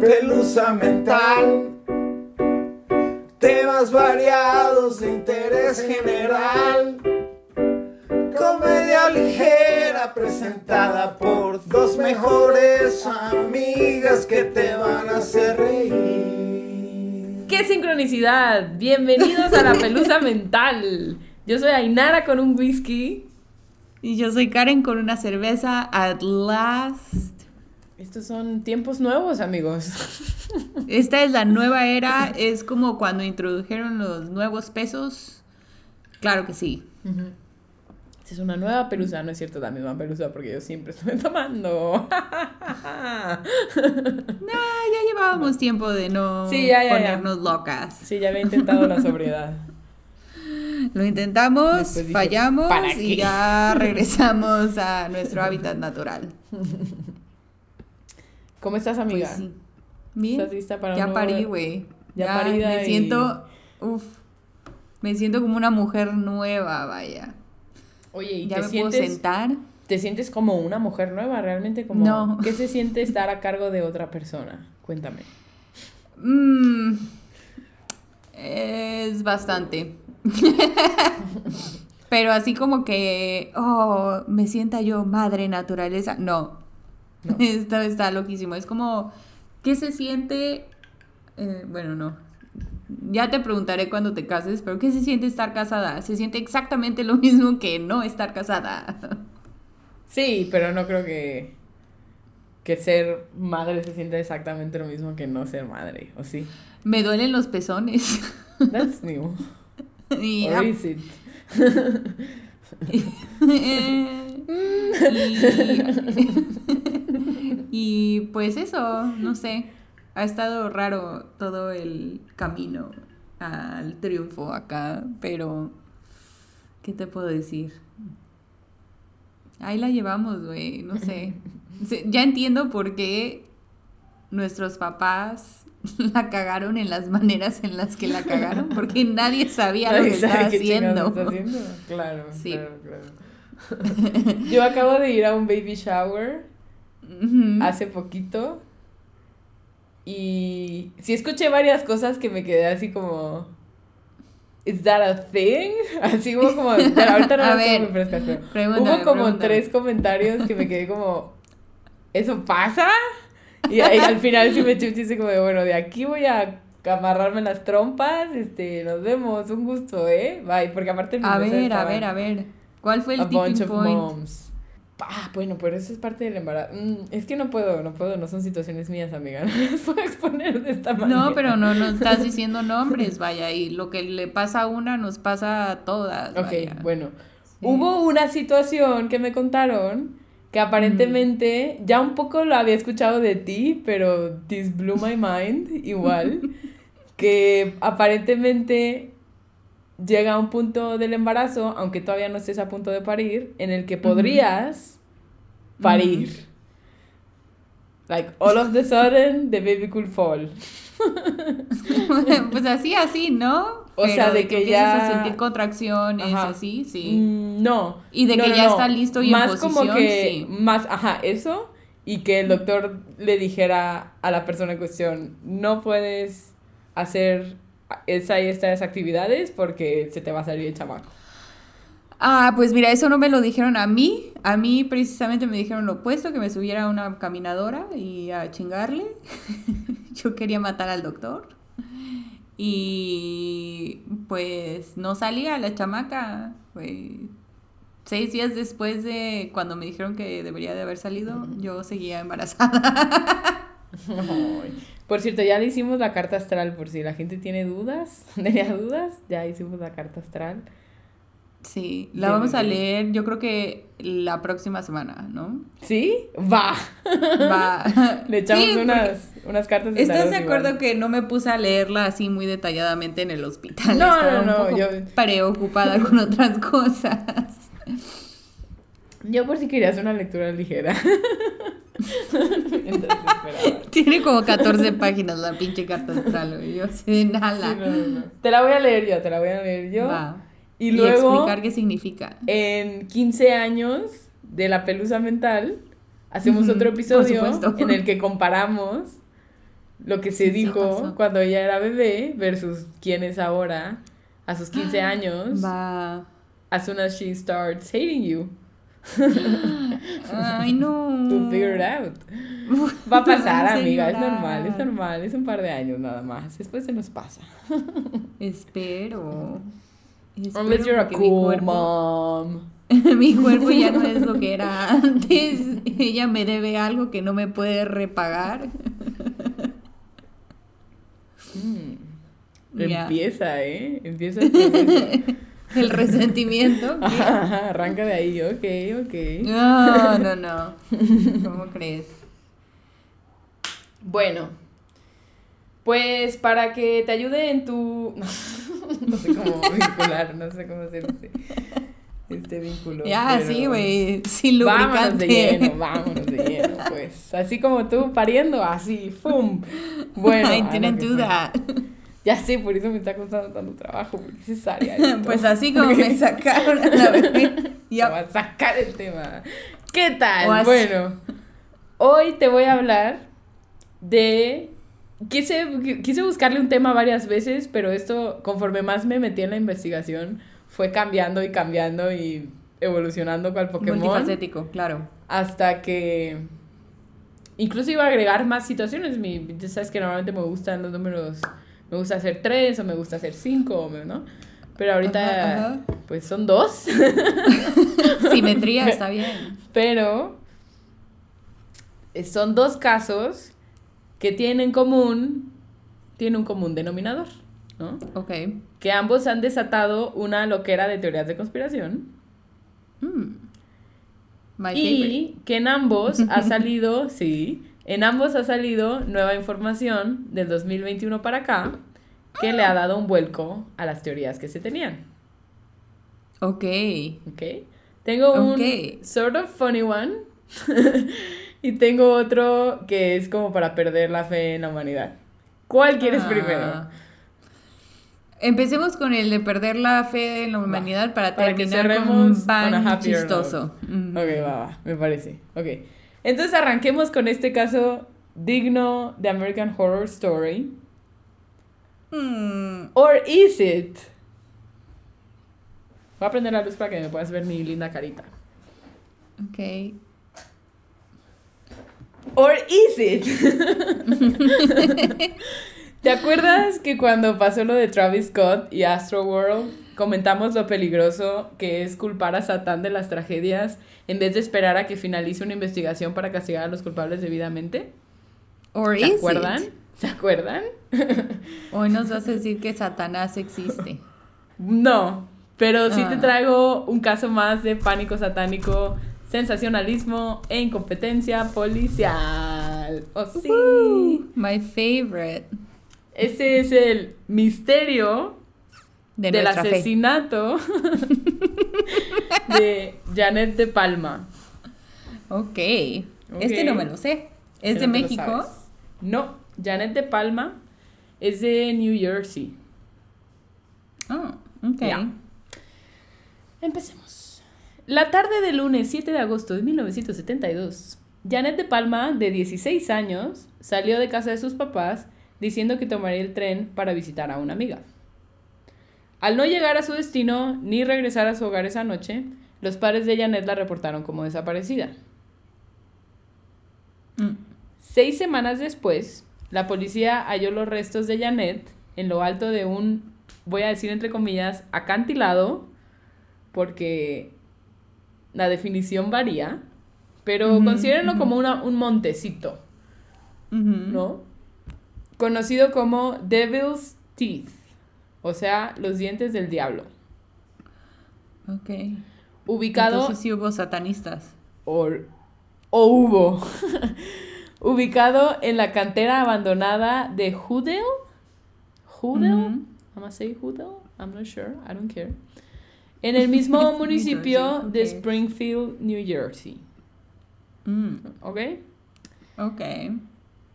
pelusa mental. Temas variados de interés general. Comedia ligera presentada por dos mejores amigas que te van a hacer reír. ¡Qué sincronicidad! Bienvenidos a la pelusa mental. Yo soy Ainara con un whisky. Y yo soy Karen con una cerveza at last. Estos son tiempos nuevos, amigos. Esta es la nueva era, es como cuando introdujeron los nuevos pesos. Claro que sí. Esta es una nueva pelusa, no es cierto la misma pelusa porque yo siempre estoy tomando. No, ya llevábamos tiempo de no Sí, ya, ya, ya. ponernos locas. Sí, ya había intentado la sobriedad. Lo intentamos, dije, fallamos ¿para y ya regresamos a nuestro hábitat natural. ¿Cómo estás, amiga? Pues sí. Bien. ¿Estás lista para un ya nuevo- parí, güey. ya Ya, parida me y- siento, uf, me siento como una mujer nueva, vaya. Oye, ¿y Ya te me puedo sientes, sentar. te sientes como una mujer nueva? ¿Realmente como No. qué se siente estar a cargo de otra persona? Cuéntame. Mm, es bastante. Pero así como que, oh, me sienta yo madre naturaleza. No. No. Esto está loquísimo. Es como, ¿qué se siente? Eh, bueno, no. Ya te preguntaré cuando te cases, pero ¿qué se siente estar casada? Se siente exactamente lo mismo que no estar casada. Sí, pero no creo que que ser madre se sienta exactamente lo mismo que no ser madre, ¿o sí? Me duelen los pezones. That's new. Y, Or is it? y, y pues eso, no sé, ha estado raro todo el camino al triunfo acá, pero ¿qué te puedo decir? Ahí la llevamos, güey, no sé. Ya entiendo por qué nuestros papás la cagaron en las maneras en las que la cagaron, porque nadie sabía lo que estaba haciendo. está haciendo. Claro, Sí. claro, claro. Yo acabo de ir a un baby shower Hace poquito y sí escuché varias cosas que me quedé así como ¿Is that a thing? Así hubo como pero ahorita no A las tengo ver, muy frescas, pero pregúntame, hubo como pregúntame. tres comentarios que me quedé como ¿Eso pasa? Y, al final sí me chiste como de, bueno, de aquí voy a amarrarme las trompas, este, nos vemos, un gusto, ¿eh? Bye, porque aparte A ver, a ver, a ver. ¿Cuál fue el a bunch tipping of point? moms. Ah, bueno, pero eso es parte del embarazo. Mm, es que no puedo, no puedo, no son situaciones mías, amiga. No las puedo exponer de esta manera. No, pero no nos estás diciendo nombres, vaya, y lo que le pasa a una nos pasa a todas. Ok, vaya. bueno. Sí. Hubo una situación que me contaron que aparentemente ya un poco lo había escuchado de ti, pero this blew my mind igual. que aparentemente llega a un punto del embarazo, aunque todavía no estés a punto de parir, en el que podrías parir. Like, all of the sudden, the baby could fall. pues así, así, ¿no? O sea, Pero de que empiezas ya- a sentir contracciones, Ajá. así, sí. Mm, No. Y de No, que no, ya no. está listo y en más como posición, que sí. más ajá eso y que el doctor le dijera a la persona en cuestión no puedes hacer esa y estas actividades porque se te va a salir el chamaco Ah, pues mira, eso no me lo dijeron a mí. A mí precisamente me dijeron lo opuesto, que me subiera a una caminadora y a chingarle. Yo quería matar al doctor. Y pues no salía la chamaca. Seis días después de cuando me dijeron que debería de haber salido, yo seguía embarazada. Por cierto ya le hicimos la carta astral por si la gente tiene dudas tenía dudas ya hicimos la carta astral Sí, la vamos a leer yo creo que la próxima semana, ¿no? sí va Va. le echamos Sí, unas unas cartas de ¿Estás de acuerdo igual. que no me puse a leerla así muy detalladamente en el hospital? No, Estaba no, un no, poco yo- preocupada con otras cosas. Yo por si querías una lectura ligera. Tiene como 14 páginas la pinche carta astral, güey. Yo nada. Sí, no, no, no. Te la voy a leer yo, te la voy a leer yo. Va. Y Y, luego, explicar qué significa. en 15 años de la pelusa mental, hacemos otro episodio en el que comparamos lo que se Sí, dijo cuando ella era bebé versus quién es ahora a sus 15 años. Va. As soon as she starts hating you. Ay, no. To figure it out. Va a pasar, amiga. Es normal, es normal. Es un par de años nada más. Después se nos pasa. Espero. Espero Unless you're a cool cuerpo- mom. mi cuerpo ya no es lo que era antes. Ella me debe algo que no me puede repagar. Mm. Empieza, ¿eh? Empieza el proceso. El resentimiento. Arranca de ahí, ok, ok. No, no, no. ¿Cómo crees? Bueno, pues para que te ayude en tu... No, sé cómo vincular, no sé cómo hacer este, este vínculo. Ya, pero- sí, güey. Sin Vámonos lubricante. de lleno, vámonos de lleno, pues. Así como tú pariendo, así, ¡fum! Bueno. I didn't fue. Ya sé, por eso me está costando tanto trabajo, porque es cesárea. esto. Pues así como me sacaron a la bebé. Voy a sacar el tema. ¿Qué tal? Bueno, hoy te voy a hablar de... Quise, quise buscarle un tema varias veces, pero esto, conforme más me metí en la investigación, fue cambiando y cambiando y evolucionando con el Pokémon. Multifacético, claro. Hasta que... Incluso iba a agregar más situaciones. Mi, ya sabes que normalmente me gustan los números... Me gusta hacer tres o me gusta hacer cinco, ¿no? Pero ahorita, Ajá, ajá. pues son dos. Simetría está bien. Pero eh, son dos casos que tienen en común, tienen un común denominador, ¿no? Ok. Que ambos han desatado una loquera de teorías de conspiración Mm. My favorite. y que en ambos ha salido, sí, en ambos ha salido nueva información del 2021 para acá que le ha dado un vuelco a las teorías que se tenían. Ok. ¿Ok? Tengo un sort of funny one. y tengo otro que es como para perder la fe en la humanidad. ¿Cuál quieres Ah. primero? Empecemos con el de perder la fe en la humanidad para, Para que terminar con un pan chistoso. Mm. Ok, va, va, me parece. Ok. Entonces arranquemos con este caso digno de American Horror Story. Mm. Or is it? Voy a prender la luz para que me puedas ver mi linda carita. Ok. Or is it? ¿Te acuerdas que cuando pasó lo de Travis Scott y Astro World comentamos lo peligroso que es culpar a Satán de las tragedias en vez de esperar a que finalice una investigación para castigar a los culpables debidamente? Or ¿Se acuerdan? it? ¿Se acuerdan? Hoy nos vas a decir que Satanás existe. No, pero sí te Ah. traigo un caso más de pánico satánico, sensacionalismo e incompetencia policial. ¡Oh, sí! Woo, my favorite. Ese es el misterio De del fe. asesinato de Janet de Palma. Ok. Este no me lo sé. ¿Es Si de México? No, Janet de Palma es de New Jersey. Ah, ok. Ya. Empecemos. La tarde del lunes 7 de agosto de 1972, Janet de Palma, de 16 años, salió de casa de sus papás diciendo que tomaría el tren para visitar a una amiga. Al no llegar a su destino ni regresar a su hogar esa noche, los padres de Janet la reportaron como desaparecida. Mm. Seis semanas después, la policía halló los restos de Janet en lo alto de un, voy a decir entre comillas, acantilado, porque la definición varía, pero Ujú, considérenlo ujú. como una, un montecito. ¿no? Conocido como Devil's Teeth, o sea, los dientes del diablo. Ok. Ubicado Entonces sí hubo satanistas. or- o hubo ubicado en la cantera abandonada de Hoodle. Hoodle, Ujú. I'm gonna say I'm not sure, I don't care. En el mismo municipio de. Springfield, New Jersey. Mm, ¿Ok? ok.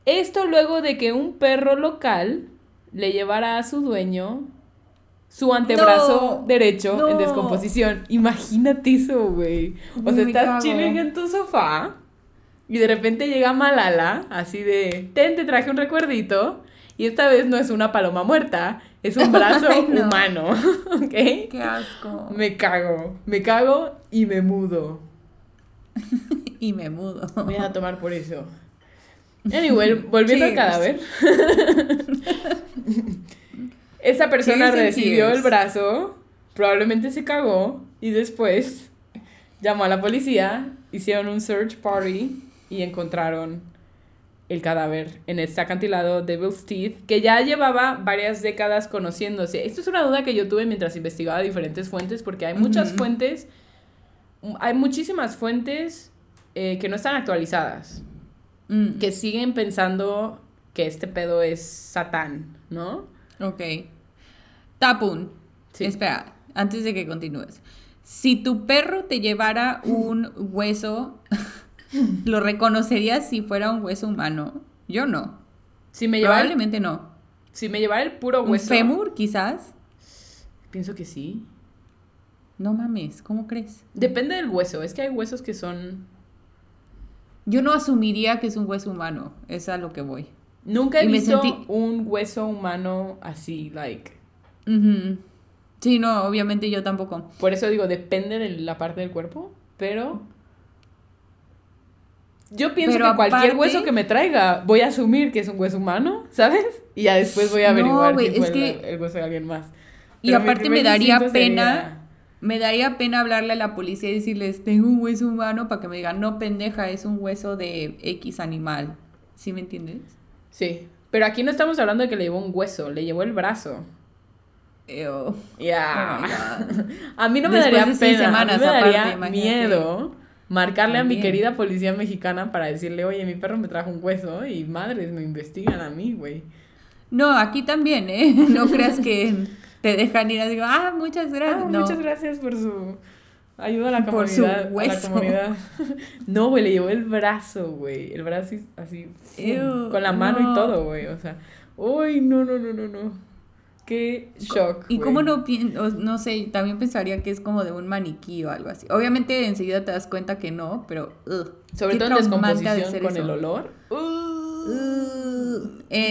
Esto luego de que un perro local le llevara a su dueño su antebrazo No, derecho en descomposición. Imagínate eso, güey. O sea, Me estás chilling en tu sofá Y de repente llega Malala, así de, ten, te traje un recuerdito. Y esta vez no es una paloma muerta, es un brazo Ay, no. humano. ¿Ok? Qué asco. Me cago, me cago y me mudo. Y me mudo. Voy a tomar por eso. Anyway, volviendo al cadáver. Esa persona recibió el brazo, probablemente se cagó y después llamó a la policía, hicieron un search party y encontraron el cadáver en este acantilado Devil's Teeth, que ya llevaba varias décadas conociéndose. Esto es una duda que yo tuve mientras investigaba diferentes fuentes, porque hay muchas fuentes, hay muchísimas fuentes eh, que no están actualizadas Mm, que siguen pensando que este pedo es Satán, ¿no? Ok. Tapun. Sí. Espera, antes de que continúes. Si tu perro te llevara un hueso, ¿lo reconocerías si fuera un hueso humano? Yo no. Si me llevara, el, Probablemente no. si me llevara el puro ¿Un hueso, fémur, quizás? pienso que sí. No mames, ¿cómo crees? Depende del hueso, es que hay huesos que son... Yo no asumiría que es un hueso humano. Es a lo que voy. Nunca he Y visto sentí- un hueso humano así, like... Ujú. Sí, no, obviamente yo tampoco. Por eso digo, depende de la parte del cuerpo, pero... Yo pienso Pero que cualquier hueso que me traiga, voy a asumir que es un hueso humano, ¿sabes? Y ya después voy a averiguar si fue es el- hueso de alguien más. Y Pero aparte me daría pena, sería- me daría pena hablarle a la policía y decirles, tengo un hueso humano para que me digan, no pendeja, es un hueso de X animal. ¿Sí me entiendes? Sí, pero aquí no estamos hablando de que le llevó un hueso, le llevó el brazo. Ew. Oh God. a mí no me Después daría pena, semanas, a mí me aparte, daría imagínate. miedo marcarle a mi querida policía mexicana para decirle, oye, mi perro me trajo un hueso y madres me investigan a mí, güey. No, aquí también, ¿eh? No creas que te dejan ir así, ah, muchas gracias. Ah, no. Muchas gracias por su ayuda a la Por su comunidad. a la hueso. comunidad. no, güey, le llevó el brazo, güey. El brazo así, con la mano no. y todo, güey. O sea, uy, no, no, no, no, no. Qué shock. Y cómo no, pien- o no sé, también pensaría que es como de un maniquí o algo así. Obviamente enseguida te das cuenta que no, pero... ugh, Sobre todo en de descomposición ser con eso. el olor.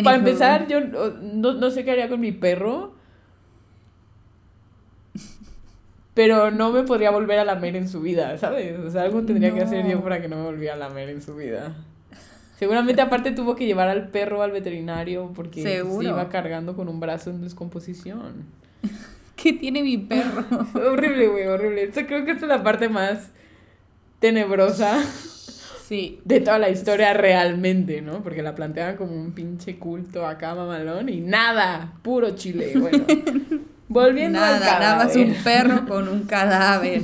Para empezar, yo no, no, sé qué haría con mi perro. Pero no me podría volver a lamer en su vida, ¿sabes? O sea, algo tendría que hacer yo para que no me volviera a lamer en su vida. Seguramente aparte tuvo que llevar al perro al veterinario porque pues, Seguro. se iba cargando con un brazo en descomposición. ¿Qué tiene mi perro? horrible, güey, horrible. Creo que esta es la parte más tenebrosa Sí. de toda la historia realmente, ¿no? Porque la planteaban como un pinche culto acá mamalón y nada, puro chile. Bueno, volviendo al Nada, nada más un cadáver. perro con un cadáver.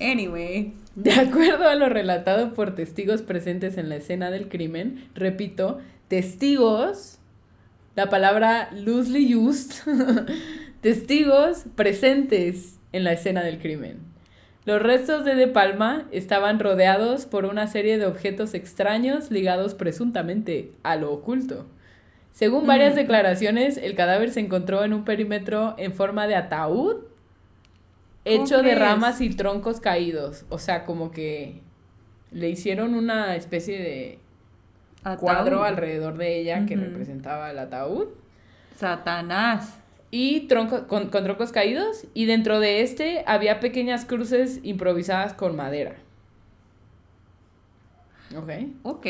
Anyway. De acuerdo a lo relatado por testigos presentes en la escena del crimen, repito, testigos, la palabra loosely used, testigos presentes en la escena del crimen. Los restos de De Palma estaban rodeados por una serie de objetos extraños ligados presuntamente a lo oculto. Según varias Mm. declaraciones, el cadáver se encontró en un perímetro en forma de ataúd hecho de ramas y troncos caídos. O sea, como que le hicieron una especie de Ataúd. cuadro alrededor de ella que representaba el ataúd. Satanás. Y tronco, con, con troncos caídos. Y dentro de este había pequeñas cruces improvisadas con madera. Ok. Ok.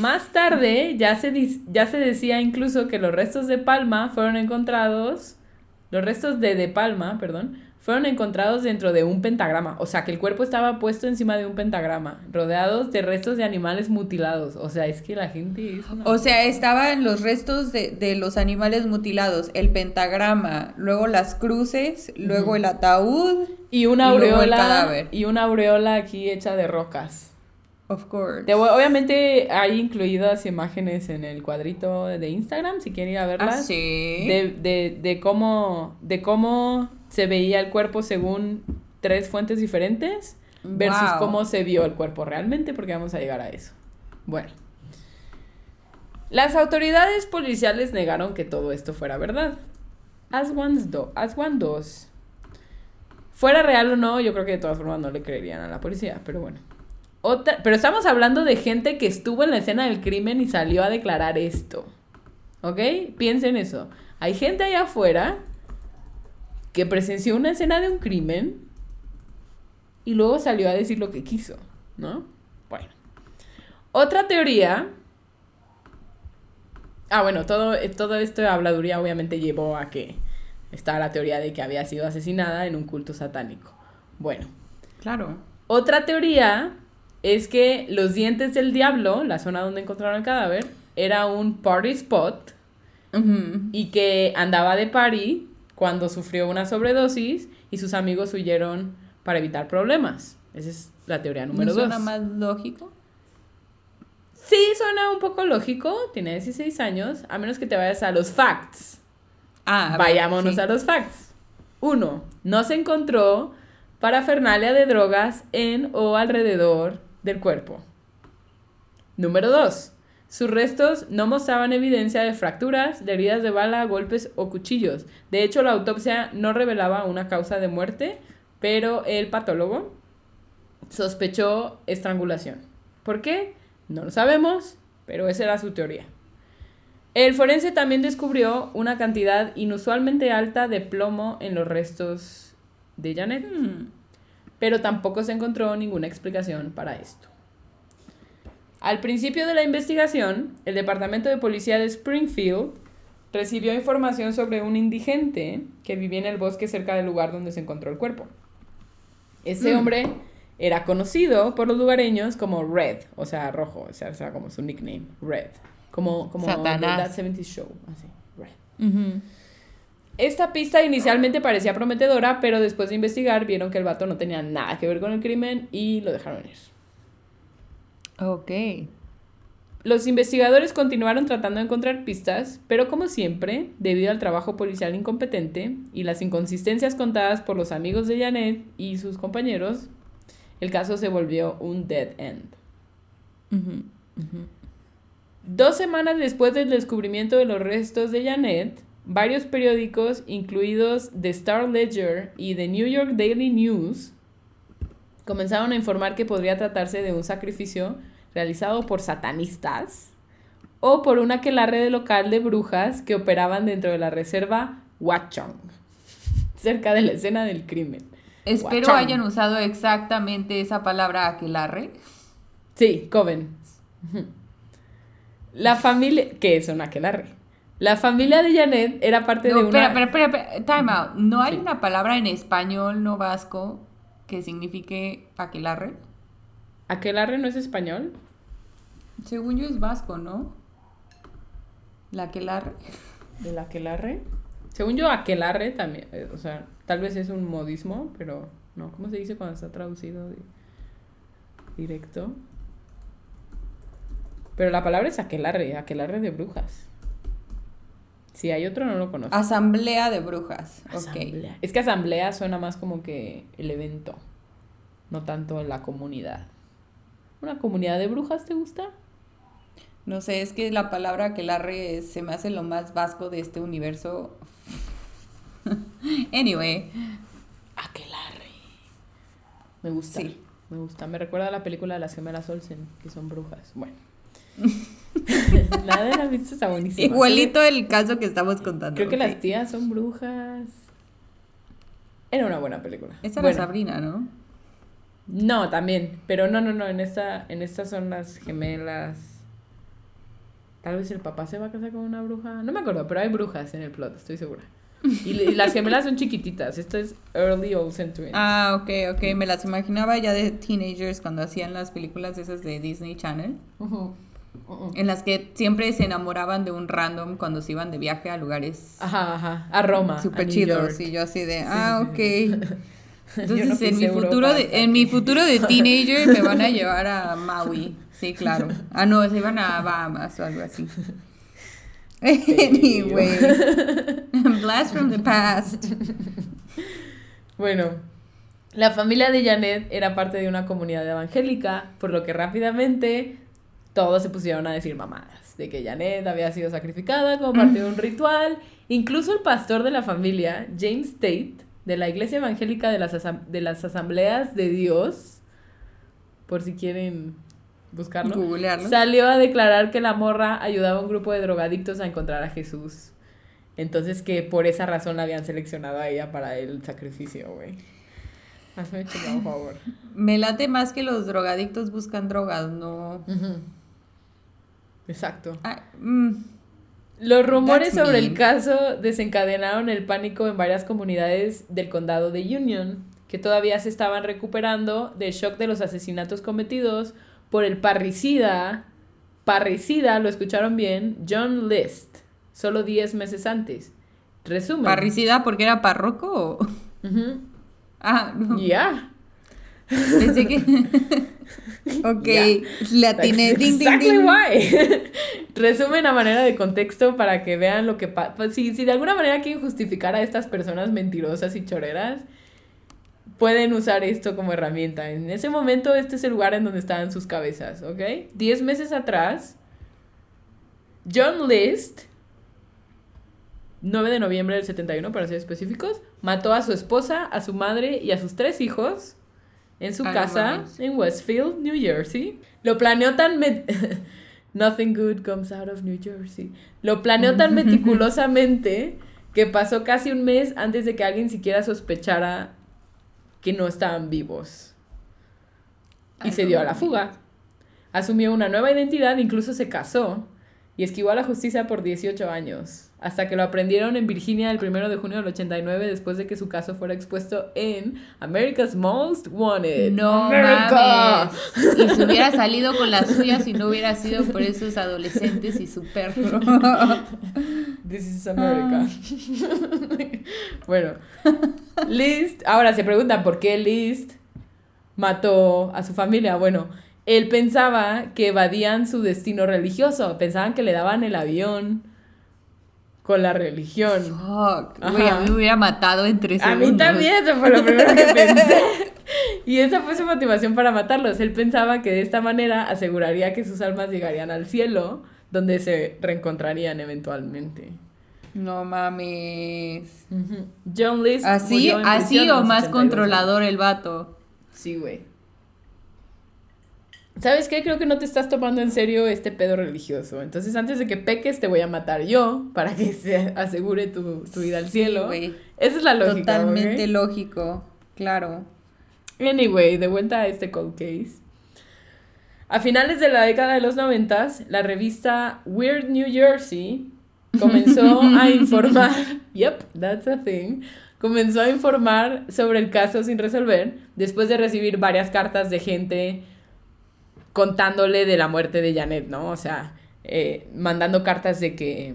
Más tarde ya se, ya se decía incluso que los restos de Palma fueron encontrados, los restos de De Palma, perdón, fueron encontrados dentro de un pentagrama. O sea, que el cuerpo estaba puesto encima de un pentagrama, rodeados de restos de animales mutilados. O sea, es que la gente es una- O sea, estaban los restos de, de los animales mutilados, el pentagrama, luego las cruces, luego el ataúd. Y una y luego el aureola. cadáver. Y una aureola aquí hecha de rocas. Of course. Te obviamente hay incluidas imágenes en el cuadrito de Instagram, si quieren ir a verlas. Ah, sí. de, de, de cómo de cómo se veía el cuerpo según tres fuentes diferentes versus Wow. cómo se vio el cuerpo realmente, porque vamos a llegar a eso. Bueno. Las autoridades policiales negaron que todo esto fuera verdad. As one, do, as one does. Fuera real o no, yo creo que de todas formas no le creerían a la policía, pero bueno. Otra, pero estamos hablando de gente que estuvo en la escena del crimen y salió a declarar esto. ¿Ok? Piensen eso. Hay gente allá afuera que presenció una escena de un crimen y luego salió a decir lo que quiso, ¿no? Bueno. Otra teoría. Ah, bueno, todo, todo esto de habladuría obviamente llevó a que estaba la teoría de que había sido asesinada en un culto satánico. Bueno. Claro. Otra teoría es que los dientes del diablo, la zona donde encontraron el cadáver, era un party spot y que andaba de party cuando sufrió una sobredosis y sus amigos huyeron para evitar problemas. Esa es la teoría número ¿No dos. suena más lógico? Sí, suena un poco lógico. Tiene 16 años. A menos que te vayas a los facts. Ah, a Vayámonos sí. a los facts. Uno, no se encontró parafernalia de drogas en o alrededor del cuerpo. Número dos, sus restos no mostraban evidencia de fracturas, de heridas de bala, golpes o cuchillos. De hecho, la autopsia no revelaba una causa de muerte, pero el patólogo sospechó estrangulación. ¿Por qué? No lo sabemos, pero esa era su teoría. El forense también descubrió una cantidad inusualmente alta de plomo en los restos de Janet, Hmm. Pero tampoco se encontró ninguna explicación para esto. Al principio de la investigación, el Departamento de Policía de Springfield recibió información sobre un indigente que vivía en el bosque cerca del lugar donde se encontró el cuerpo. Ese Mm. hombre era conocido por los lugareños como Red, o sea, rojo, o sea, como su nickname, Red. Como, como Satanás. That 70 Show, así, Red. Ujú. Esta pista inicialmente parecía prometedora, pero después de investigar vieron que el vato no tenía nada que ver con el crimen y lo dejaron ir. Ok. Los investigadores continuaron tratando de encontrar pistas, pero como siempre, debido al trabajo policial incompetente y las inconsistencias contadas por los amigos de Janet y sus compañeros, el caso se volvió un dead end. Dos semanas después del descubrimiento de los restos de Janet, varios periódicos, incluidos The Star Ledger y The New York Daily News, comenzaron a informar que podría tratarse de un sacrificio realizado por satanistas o por una aquelarre local de brujas que operaban dentro de la reserva Watchung, cerca de la escena del crimen. Espero hayan usado exactamente esa palabra aquelarre. Sí, Coven. La familia... ¿Qué es un aquelarre? La familia de Janet era parte No, de una... espera, espera, espera, time out. ¿No hay Sí. una palabra en español no vasco que signifique aquelarre? ¿Aquelarre no es español? Según yo es vasco, ¿no? La aquelarre. ¿El aquelarre? Según yo, aquelarre también, eh, o sea, tal vez es un modismo, pero no, ¿cómo se dice cuando está traducido de- directo? Pero la palabra es aquelarre, aquelarre de brujas. Si hay otro, no lo conozco. Asamblea de brujas. Ok. Asamblea. Es que asamblea suena más como que el evento, no tanto la comunidad. ¿Una comunidad de brujas te gusta? No sé, es que la palabra aquelarre se me hace lo más vasco de este universo. anyway. Aquelarre. Me gusta. Sí. Me gusta. Me recuerda a la película de las gemelas Olsen, que son brujas. Bueno. Nada de las vistas está buenísima. Igualito el caso que estamos contando. Creo que las tías son brujas. Era una buena película. Esa Bueno, era Sabrina, ¿no? No, también. Pero no, no, no. En esta, en estas son las gemelas. Tal vez el papá se va a casar con una bruja. No me acuerdo, pero hay brujas en el plot, estoy segura. Y, y las gemelas son chiquititas. Esto es Early Olsen Twins. Ah, ok, ok. Me las imaginaba ya de teenagers cuando hacían las películas esas de Disney Channel. Ujú. En las que siempre se enamoraban de un random cuando se iban de viaje a lugares Ajá, ajá. A Roma. super chidos. Y yo así de, Sí, ah, ok. Entonces no en, mi Europa futuro de, hasta en mi futuro de teenager me van a llevar a Maui. Sí, claro. Ah, no, se iban a Bahamas o algo así. Anyway. Blast from the past. Bueno, la familia de Janet era parte de una comunidad evangélica, por lo que rápidamente todos se pusieron a decir mamadas, de que Janet había sido sacrificada como parte de un ritual. Incluso el pastor de la familia, James Tate, de la iglesia evangélica de las, asam- de las asambleas de Dios, por si quieren buscarlo. Googlearlo. Salió a declarar que la morra ayudaba a un grupo de drogadictos a encontrar a Jesús. Entonces que por esa razón la habían seleccionado a ella para el sacrificio, güey. Hazme por favor. Me late más que los drogadictos buscan drogas, no. Exacto. Ah, mm, Los rumores That's sobre el caso desencadenaron el pánico en varias comunidades del condado de Union, que todavía se estaban recuperando del shock de los asesinatos cometidos por el parricida, parricida, lo escucharon bien, John List, solo 10 meses antes. Resumen. ¿Parricida porque era parroco? o- Ujú. Ah, no. Ya. Pensé que. ok, atiné. That's Ding, ding, exactly ding. why. Resumen a manera de contexto para que vean lo que pasa. si, si de alguna manera quieren justificar a estas personas mentirosas y choreras, pueden usar esto como herramienta. En ese momento, este es el lugar en donde estaban sus cabezas, ¿ok? Diez meses atrás, John List, 9 de noviembre del 71 para ser específicos, mató a su esposa, a su madre y a sus tres hijos en su Ah, casa en Westfield, New Jersey. Lo planeó tan... Nothing good comes out of New Jersey. Lo planeó tan meticulosamente que pasó casi un mes antes de que alguien siquiera sospechara que no estaban vivos. Y Ay, se dio a la fuga. Asumió una nueva identidad, incluso se casó y esquivó a la justicia por 18 años, hasta que lo aprendieron en Virginia el 1 de junio del 89 después de que su caso fuera expuesto en America's Most Wanted. No America. mames. Y se hubiera salido con la suya si no hubiera sido por esos adolescentes y su perro. This is America. bueno, List, ahora se preguntan por qué List mató a su familia. Bueno, él pensaba que evadían su destino religioso, pensaban que le daban el avión con la religión. Fuck. Güey, a mí me hubiera matado entre A segundos. mí también, eso fue lo primero que pensé. Y esa fue su motivación para matarlos. Él pensaba que de esta manera aseguraría que sus almas llegarían al cielo, donde se reencontrarían eventualmente. No mames. John List. Así, murió en así a o más 82 controlador el vato. Sí, güey. ¿Sabes qué? Creo que no te estás tomando en serio este pedo religioso. Entonces, antes de que peques, te voy a matar yo para que se asegure tu, tu ida al cielo. Esa es la lógica. Totalmente lógico. Claro. Anyway, de vuelta a este cold case. A finales de la década de los noventas, la revista Weird New Jersey comenzó a informar, yep, that's a thing, comenzó a informar sobre el caso sin resolver después de recibir varias cartas de gente contándole de la muerte de Janet, ¿no? O sea, eh, mandando cartas de que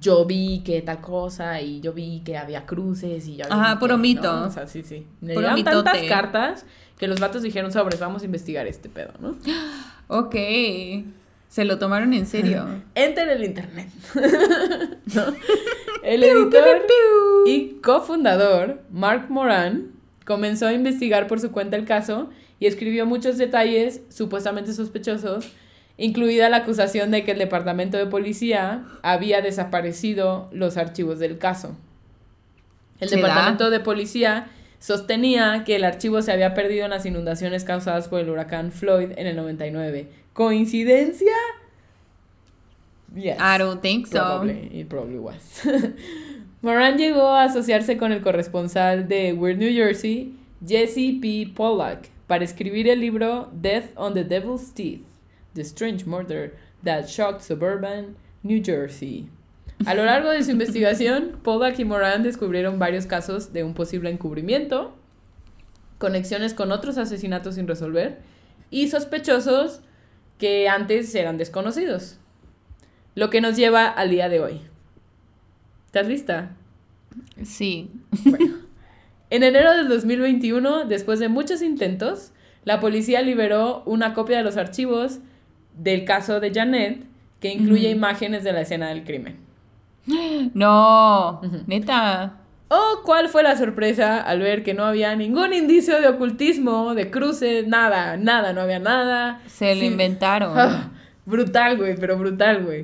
yo vi que tal cosa y yo vi que había cruces y yo Ajá, vi puro que, mito. ¿no? O sea, sí, sí. Le Puro tantas cartas que los vatos dijeron sobres, vamos a investigar este pedo, ¿no? Ok. Se lo tomaron en serio. Enter el internet. ¿No? El editor y cofundador, Mark Moran, comenzó a investigar por su cuenta el caso y escribió muchos detalles supuestamente sospechosos, incluida la acusación de que el departamento de policía había desaparecido los archivos del caso. El departamento de policía sostenía que el archivo se había perdido en las inundaciones causadas por el huracán Floyd en el 99. ¿Coincidencia? Yes. I don't think so. Probably, it probably was. Moran llegó a asociarse con el corresponsal de Weird New Jersey, Jesse P. Pollack, para escribir el libro Death on the Devil's Teeth, The Strange Murder That Shocked Suburban New Jersey. A lo largo de su investigación, Pollack y Moran descubrieron varios casos de un posible encubrimiento, conexiones con otros asesinatos sin resolver y sospechosos que antes eran desconocidos. Lo que nos lleva al día de hoy. ¿Estás lista? Sí. Bueno. En enero del 2021, después de muchos intentos, la policía liberó una copia de los archivos del caso de Janet que incluye imágenes de la escena del crimen. No. Neta. Oh, ¿cuál fue la sorpresa al ver que no había ningún indicio de ocultismo, de cruces, nada, nada, no había nada? Se lo Sí. inventaron. Ah, brutal, güey, pero brutal, güey.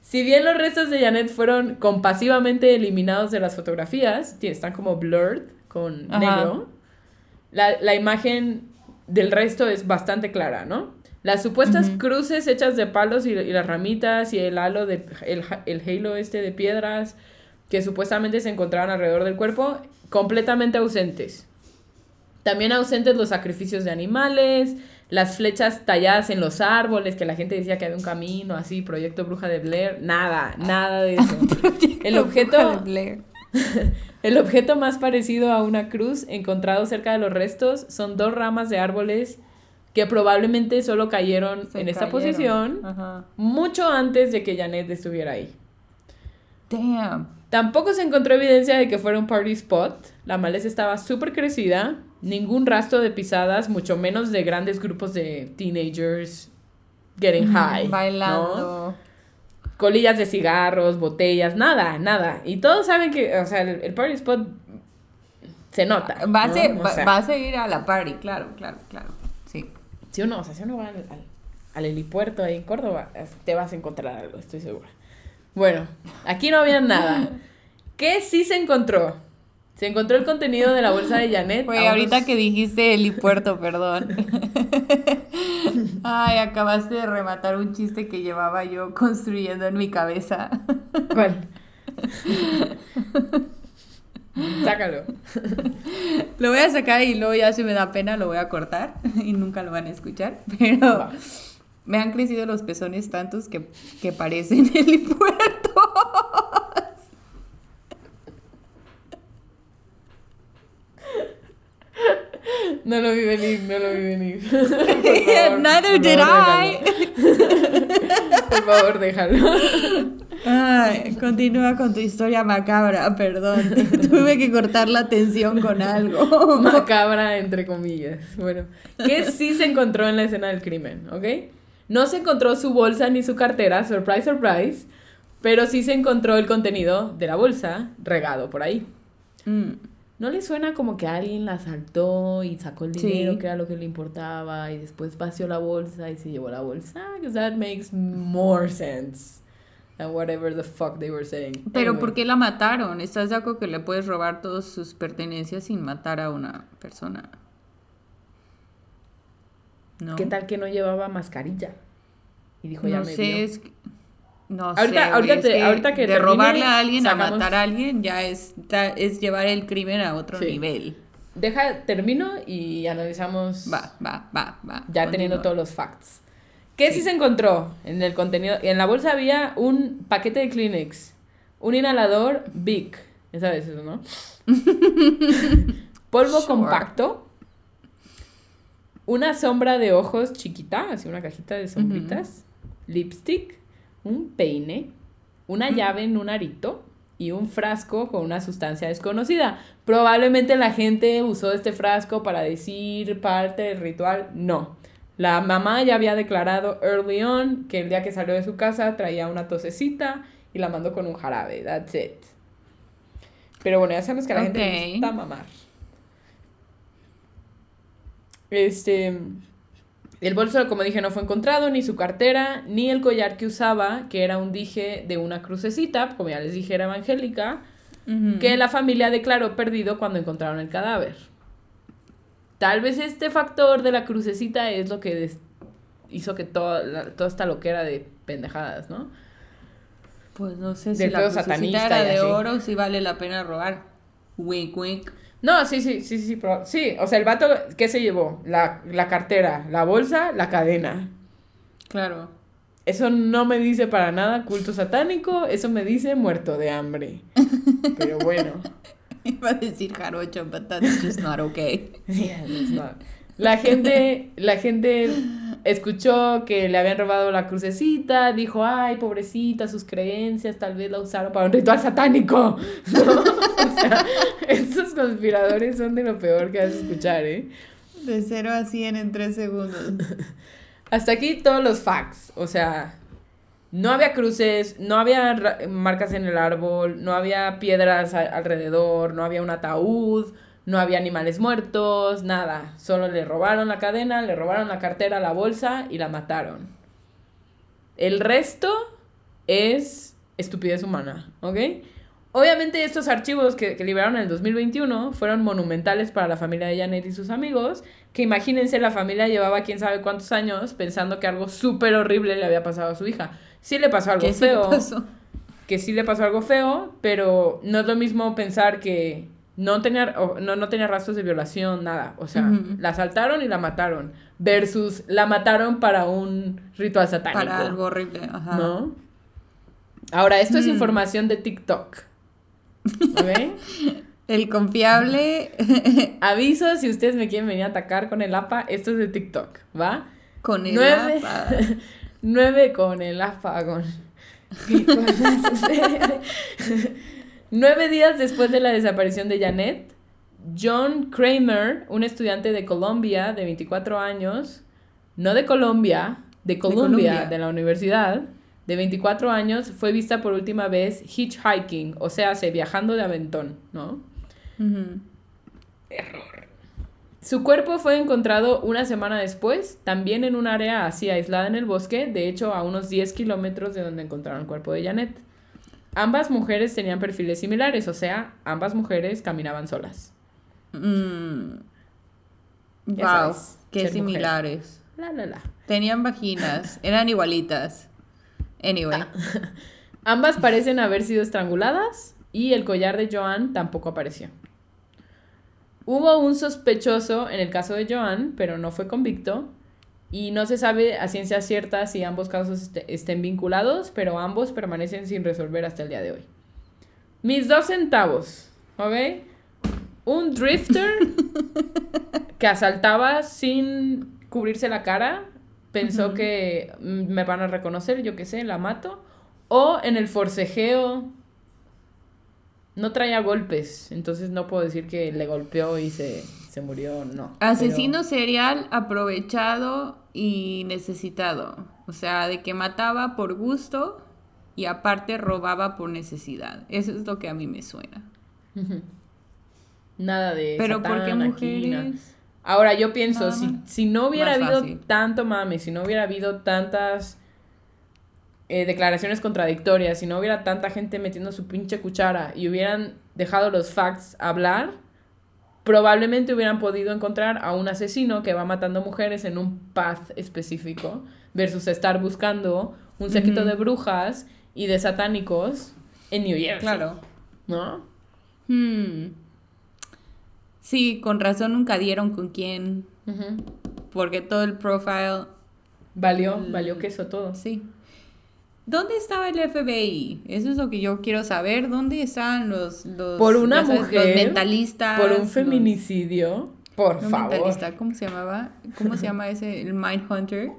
Si bien los restos de Janet fueron compasivamente eliminados de las fotografías, están como blurred con Ajá. negro, la, la imagen del resto es bastante clara, ¿no? Las supuestas cruces hechas de palos y, y las ramitas y el halo de el, el halo este de piedras que supuestamente se encontraban alrededor del cuerpo completamente ausentes. También ausentes los sacrificios de animales, las flechas talladas en los árboles, que la gente decía que había un camino así, proyecto bruja de Blair, nada, nada de eso. El objeto, el objeto más parecido a una cruz encontrado cerca de los restos son dos ramas de árboles que probablemente solo cayeron Se en esta posición Ajá. mucho antes de que Janet estuviera ahí. Damn. Tampoco se encontró evidencia de que fuera un party spot. La maleza estaba súper crecida, ningún rastro de pisadas, mucho menos de grandes grupos de teenagers getting high. ¿no? Colillas de cigarros, botellas, nada, nada. Y todos saben que, o sea, el, el party spot se nota. Va a, ¿no? ser- O va, sea, va a seguir a la party, claro, claro, claro. Sí. Si uno, o sea, si uno va al, al, al helipuerto ahí en Córdoba, te vas a encontrar algo, estoy segura. Bueno, aquí no había nada. ¿Qué sí se encontró? Se encontró el contenido de la bolsa de Janet. Güey, ahorita unos- que dijiste helipuerto, perdón. Ay, acabaste de rematar un chiste que llevaba yo construyendo en mi cabeza. ¿Cuál? Sácalo. Lo voy a sacar y luego ya si me da pena lo voy a cortar y nunca lo van a escuchar. Pero Va. me han crecido los pezones tantos que, que parecen helipuertos. No lo vi venir, no lo vi venir. Favor, Neither did I. Por favor, déjalo. Ay, continúa con tu historia macabra, perdón. Tuve que cortar la tensión con algo. Macabra, entre comillas. Bueno, ¿qué sí se encontró en la escena del crimen? ¿Ok? No se encontró su bolsa ni su cartera, surprise, surprise, pero sí se encontró el contenido de la bolsa regado por ahí. Mm, ¿No le suena como que alguien la asaltó y sacó el Sí. dinero, que era lo que le importaba, y después vació la bolsa y se llevó la bolsa? Because that makes more sense than whatever the fuck they were saying. Pero Anyway. ¿por qué la mataron? ¿Estás de acuerdo que le puedes robar todas sus pertenencias sin matar a una persona? ¿No? ¿Qué tal que no llevaba mascarilla? Y dijo, ya me sé, vio. es que- No Ahorita- sé, ahorita te- ahorita que de termine, robarle a alguien a matar a alguien ya es, es llevar el crimen a otro Sí. nivel. Deja, termino y analizamos Va, va, va, va. ya teniendo todos los facts. ¿Qué sí. Sí. se encontró en el contenido? En la bolsa había un paquete de Kleenex, un inhalador Bic, ya sabes eso, ¿no? Polvo Sure. compacto, una sombra de ojos chiquita, así una cajita de sombritas, lipstick, un peine, una llave en un arito y un frasco con una sustancia desconocida. Probablemente la gente usó este frasco para decir parte del ritual. No. La mamá ya había declarado early on que el día que salió de su casa traía una tosecita y la mandó con un jarabe. That's it. Pero bueno, ya sabemos que a la gente le gusta mamar. Este. El bolso, como dije, no fue encontrado, ni su cartera, ni el collar que usaba, que era un dije de una crucecita, como ya les dije, era evangélica, que la familia declaró perdido cuando encontraron el cadáver. Tal vez este factor de la crucecita es lo que hizo que toda, la- toda esta loquera de pendejadas, ¿no? Pues no sé si la crucecita era de así. oro, si vale la pena robar. Wink, wink. No, sí, sí, sí, sí, pero- sí, o sea, el vato, ¿qué se llevó? La, la cartera, la bolsa, la cadena. Claro. Eso no me dice para nada culto satánico, eso me dice muerto de hambre. Pero bueno. Iba a decir jarocho, but that's just not okay. Yeah, it's not. La gente, la gente escuchó que le habían robado la crucecita, dijo, ay, pobrecita, sus creencias, tal vez la usaron para un ritual satánico. ¿No? O sea, estos conspiradores son de lo peor que vas a escuchar, ¿eh? De 0 a 100 en 3 segundos. Hasta aquí todos los facts, o sea, no había cruces, no había marcas en el árbol, no había piedras alrededor, no había un ataúd, no había animales muertos, nada. Solo le robaron la cadena, le robaron la cartera, la bolsa y la mataron. El resto es estupidez humana, ¿ok? Obviamente estos archivos que, que, liberaron en el 2021 fueron monumentales para la familia de Janet y sus amigos, que imagínense la familia llevaba quién sabe cuántos años pensando que algo súper horrible le había pasado a su hija. Sí le pasó algo feo. Que sí le pasó algo feo, pero no es lo mismo pensar que no tenía, no, no tenía rastros de violación, nada. O sea, la asaltaron y la mataron. Versus la mataron para un ritual satánico. Para algo horrible, ajá. ¿No? Ahora, esto es mm. información de TikTok. el confiable. Aviso si ustedes me quieren venir a atacar con el APA, esto es de TikTok, ¿va? Con el APA. Nueve con el APA, con... Nueve días después de la desaparición de Janet, John Kramer, un estudiante de Colombia de 24 años, no de Colombia, de Colombia, de, la universidad, de 24 años, fue vista por última vez hitchhiking, o sea, se viajando de aventón, ¿no? Error. Su cuerpo fue encontrado una semana después, también en un área así aislada en el bosque, de hecho a unos 10 kilómetros de donde encontraron el cuerpo de Janet. Ambas mujeres tenían perfiles similares, o sea, ambas mujeres caminaban solas. Mm. Wow, qué similares. La, la, la. Tenían vaginas, eran igualitas. Anyway. Ah. Ambas parecen haber sido estranguladas y el collar de Joan tampoco apareció. Hubo un sospechoso en el caso de Joan, pero no fue convicto, y no se sabe a ciencia cierta si ambos casos estén vinculados, pero ambos permanecen sin resolver hasta el día de hoy. Mis dos centavos, ¿ok? Un drifter que asaltaba sin cubrirse la cara, pensó que me van a reconocer, yo qué sé, la mato. O en el forcejeo no traía golpes, entonces no puedo decir que le golpeó y se, se murió, no. Asesino serial aprovechado y necesitado. O sea, de que mataba por gusto y aparte robaba por necesidad. Eso es lo que a mí me suena. Nada de... Pero ¿por qué mujeres? Ahora yo pienso, si, si, no hubiera habido tanto mame, si no hubiera habido tantas eh, declaraciones contradictorias, si no hubiera tanta gente metiendo su pinche cuchara y hubieran dejado los facts hablar, probablemente hubieran podido encontrar a un asesino que va matando mujeres en un path específico versus estar buscando un séquito de brujas y de satánicos en New York. Claro. ¿No? Hmm. Sí, con razón nunca dieron con quién. Porque todo el profile. Valió, valió queso todo. Sí. ¿Dónde estaba el FBI? Eso es lo que yo quiero saber. ¿Dónde están los, los, por una mujer, mentalistas? Por un feminicidio. por favor. Mentalista, ¿Cómo se llamaba? ¿Cómo se llama ese? El Mindhunter.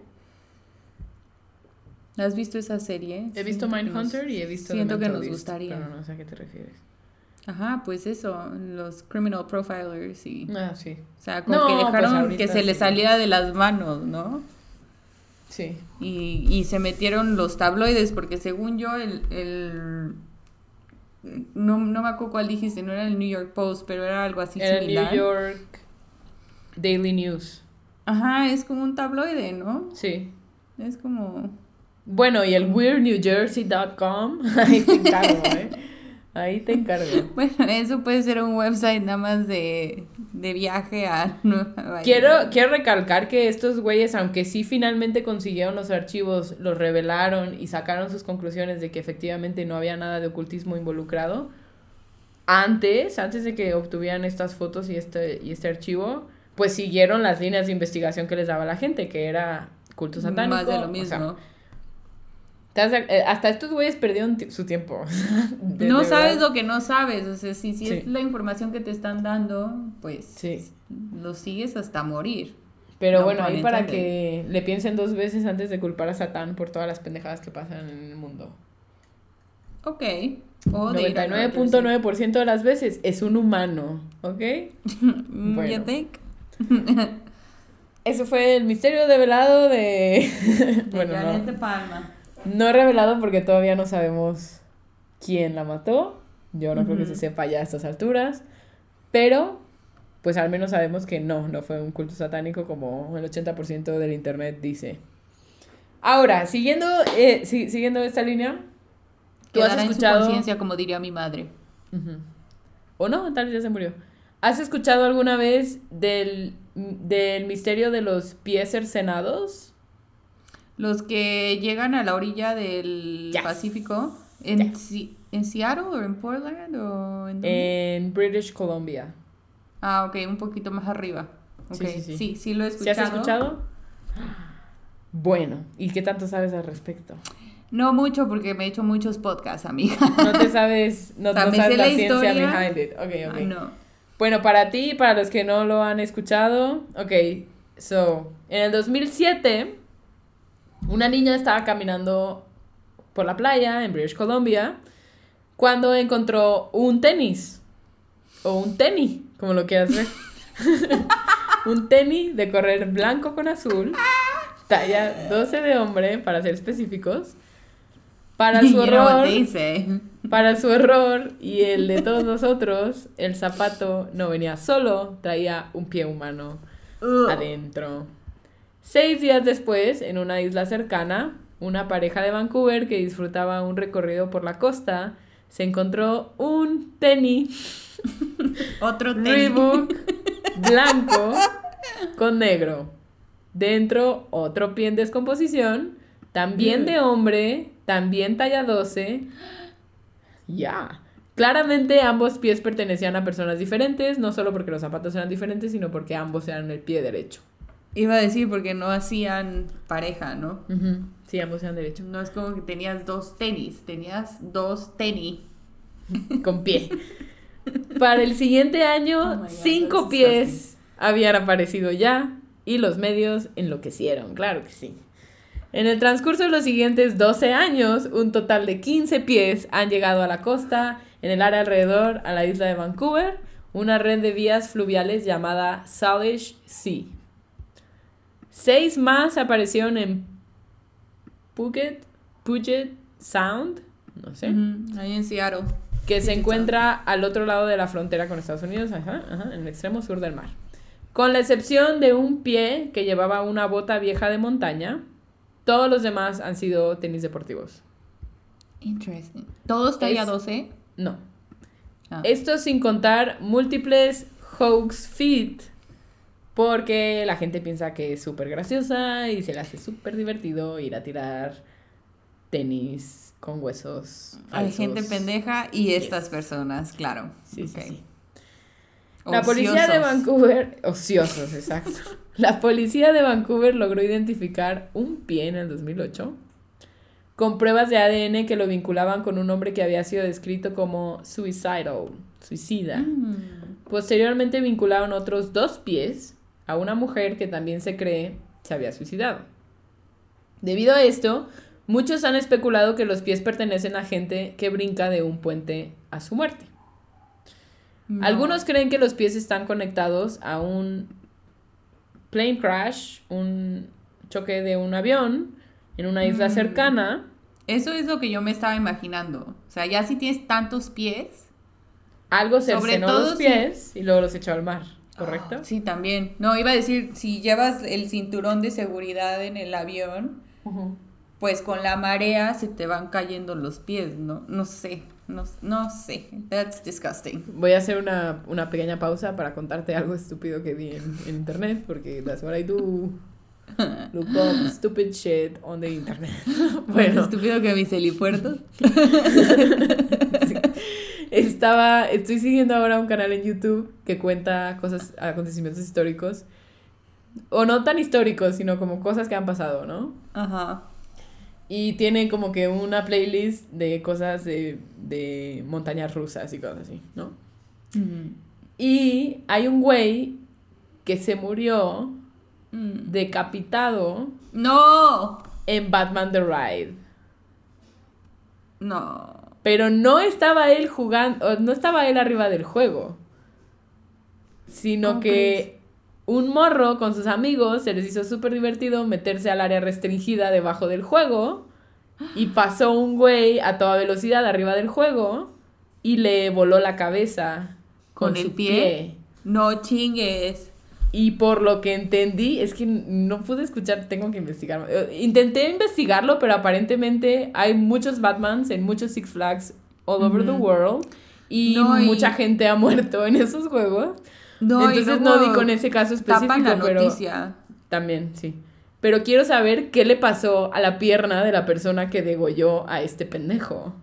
¿Has visto esa serie? He visto Mindhunter y he visto. Siento que nos gustaría. Pero no sé a qué te refieres. Ajá, pues eso, los criminal profilers y... Ah, sí. O sea, como que pues dejaron que se le saliera de las manos, ¿no? Sí. Y, y se metieron los tabloides, porque según yo, el, el no, no, me acuerdo cuál dijiste, no era el New York Post, pero era algo así era similar. New York Daily News. Ajá, es como un tabloide, ¿no? Sí. Es como... Bueno, y el weirdnewjersey.com, te encargo, ¿eh? Ahí te encargo. Bueno, eso puede ser un website nada más de, de viaje a Nueva quiero, quiero recalcar que estos güeyes, aunque sí finalmente consiguieron los archivos, los revelaron y sacaron sus conclusiones de que efectivamente no había nada de ocultismo involucrado, antes, antes de que obtuvieran estas fotos y este, y este archivo, pues siguieron las líneas de investigación que les daba la gente, que era culto satánico. Más de lo mismo. Eh, hasta estos güeyes perdieron su tiempo. no sabes lo que no sabes. O sea, si, si es la información que te están dando, pues lo sigues hasta morir. Pero bueno, ahí para que le piensen dos veces antes de culpar a Satán por todas las pendejadas que pasan en el mundo. Ok. 99.9% de las veces es un humano, ¿ok? bueno. think? Eso fue el misterio develado de... de bueno, Palma. No he revelado porque todavía no sabemos quién la mató. Yo no creo que se sepa ya a estas alturas. Pero, pues al menos sabemos que no, no fue un culto satánico como el 80% del internet dice. Ahora, siguiendo, eh, siguiendo esta línea, tú has escuchado... conciencia, como diría mi madre. O no, tal vez ya se murió. ¿Has escuchado alguna vez del, del misterio de los pies cercenados? Los que llegan a la orilla del Yes. Pacífico. ¿En, Yes. Si- ¿En Seattle o en Portland o en dónde? En British Columbia. Ah, ok, un poquito más arriba. Ok, Sí, sí, sí. sí, sí lo he ¿Sí has escuchado. escuchado? Bueno, ¿y qué tanto sabes al respecto? No mucho porque me he hecho muchos podcasts, amiga. No te sabes, no, O sea, no me sabes la, la ciencia historia. behind it. Ok, ok. Ah, no. Bueno, para ti y para los que no lo han escuchado, ok, so, en el 2007, una niña estaba caminando por la playa en British Columbia cuando encontró un tenis, o un tenis, como lo quieras ver. un tenis de correr blanco con azul, talla 12 de hombre, para ser específicos. Para su horror, para su error y el de todos nosotros, el zapato no venía solo, traía un pie humano adentro. Seis días después, en una isla cercana, una pareja de Vancouver que disfrutaba un recorrido por la costa se encontró un tenis Otro tenis. Reebok blanco con negro. Dentro, otro pie en descomposición, también de hombre, también talla 12. Ya. Claramente ambos pies pertenecían a personas diferentes, no solo porque los zapatos eran diferentes, sino porque ambos eran el pie derecho. Iba a decir porque no hacían pareja, ¿no? Ujú. Sí, ambos eran derecho. No es como que tenías dos tenis, tenías dos tenis. Con pie. Para el siguiente Oh año, my God, cinco pies habían aparecido ya y los medios enloquecieron, claro que sí. En el transcurso de los siguientes 12 años, un total de 15 pies han llegado a la costa, en el área alrededor a la isla de Vancouver, una red de vías fluviales llamada Salish Sea. Seis más aparecieron en Puget, Puget Sound, no sé Ahí en Seattle. que se encuentra al otro lado de la frontera con Estados Unidos, ajá, ajá, en el extremo sur del mar. Con la excepción de un pie que llevaba una bota vieja de montaña, todos los demás han sido tenis deportivos. Interesting. ¿Todos talla Es- 12? No. Ah. Esto sin contar múltiples hoax feet, porque la gente piensa que es súper graciosa y se le hace súper divertido ir a tirar tenis con huesos. Hay gente pendeja y estas personas, claro. Sí, sí, Ok. sí. La policía de. Vancouver, ociosos, exacto. La policía de Vancouver logró identificar un pie en el 2008 con pruebas de ADN que lo vinculaban con un hombre que había sido descrito como suicidal, suicida. Mm. Posteriormente vincularon otros dos pies a una mujer que también se cree se había suicidado. Debido a esto, muchos han especulado que los pies pertenecen a gente que brinca de un puente a su muerte. No. Algunos creen que los pies están conectados a un plane crash, un choque de un avión en una isla Mm. cercana. Eso es lo que yo me estaba imaginando. O sea, ya si tienes tantos pies. Algo cercenó los si- pies y luego los echó al mar, ¿correcto? Sí, también. No, iba a decir, si llevas el cinturón de seguridad en el avión, pues con la marea se te van cayendo los pies, ¿no? No sé, no, no sé. That's disgusting. Voy a hacer una, una pequeña pausa para contarte algo estúpido que vi en, en internet, porque that's what I do. Look up stupid shit on the internet. Bueno, bueno, estúpido que mis helipuertos. sí. Estaba, estoy siguiendo ahora un canal en YouTube que cuenta cosas, acontecimientos históricos, o no tan históricos, sino como cosas que han pasado, ¿no? Ajá. Y tiene como que una playlist de cosas de, de montañas rusas y cosas así, ¿no? Y hay un güey que se murió Mm. decapitado No, en Batman The Ride. No. Pero no estaba él jugando, no estaba él arriba del juego. Sino ¿Cómo que un morro con sus amigos se les hizo súper divertido meterse al área restringida debajo del juego. Y pasó un güey a toda velocidad arriba del juego y le voló la cabeza con, ¿Con el su pie? pie. No chingues. Y por lo que entendí, es que no pude escuchar, tengo que investigar. Eh, Intenté investigarlo, pero aparentemente hay muchos Batmans en muchos Six Flags all over the world. y No, y- mucha gente ha muerto en esos juegos. No, Entonces no di con ese caso específico, la pero noticia. también, sí. Pero quiero saber qué le pasó a la pierna de la persona que degolló a este pendejo.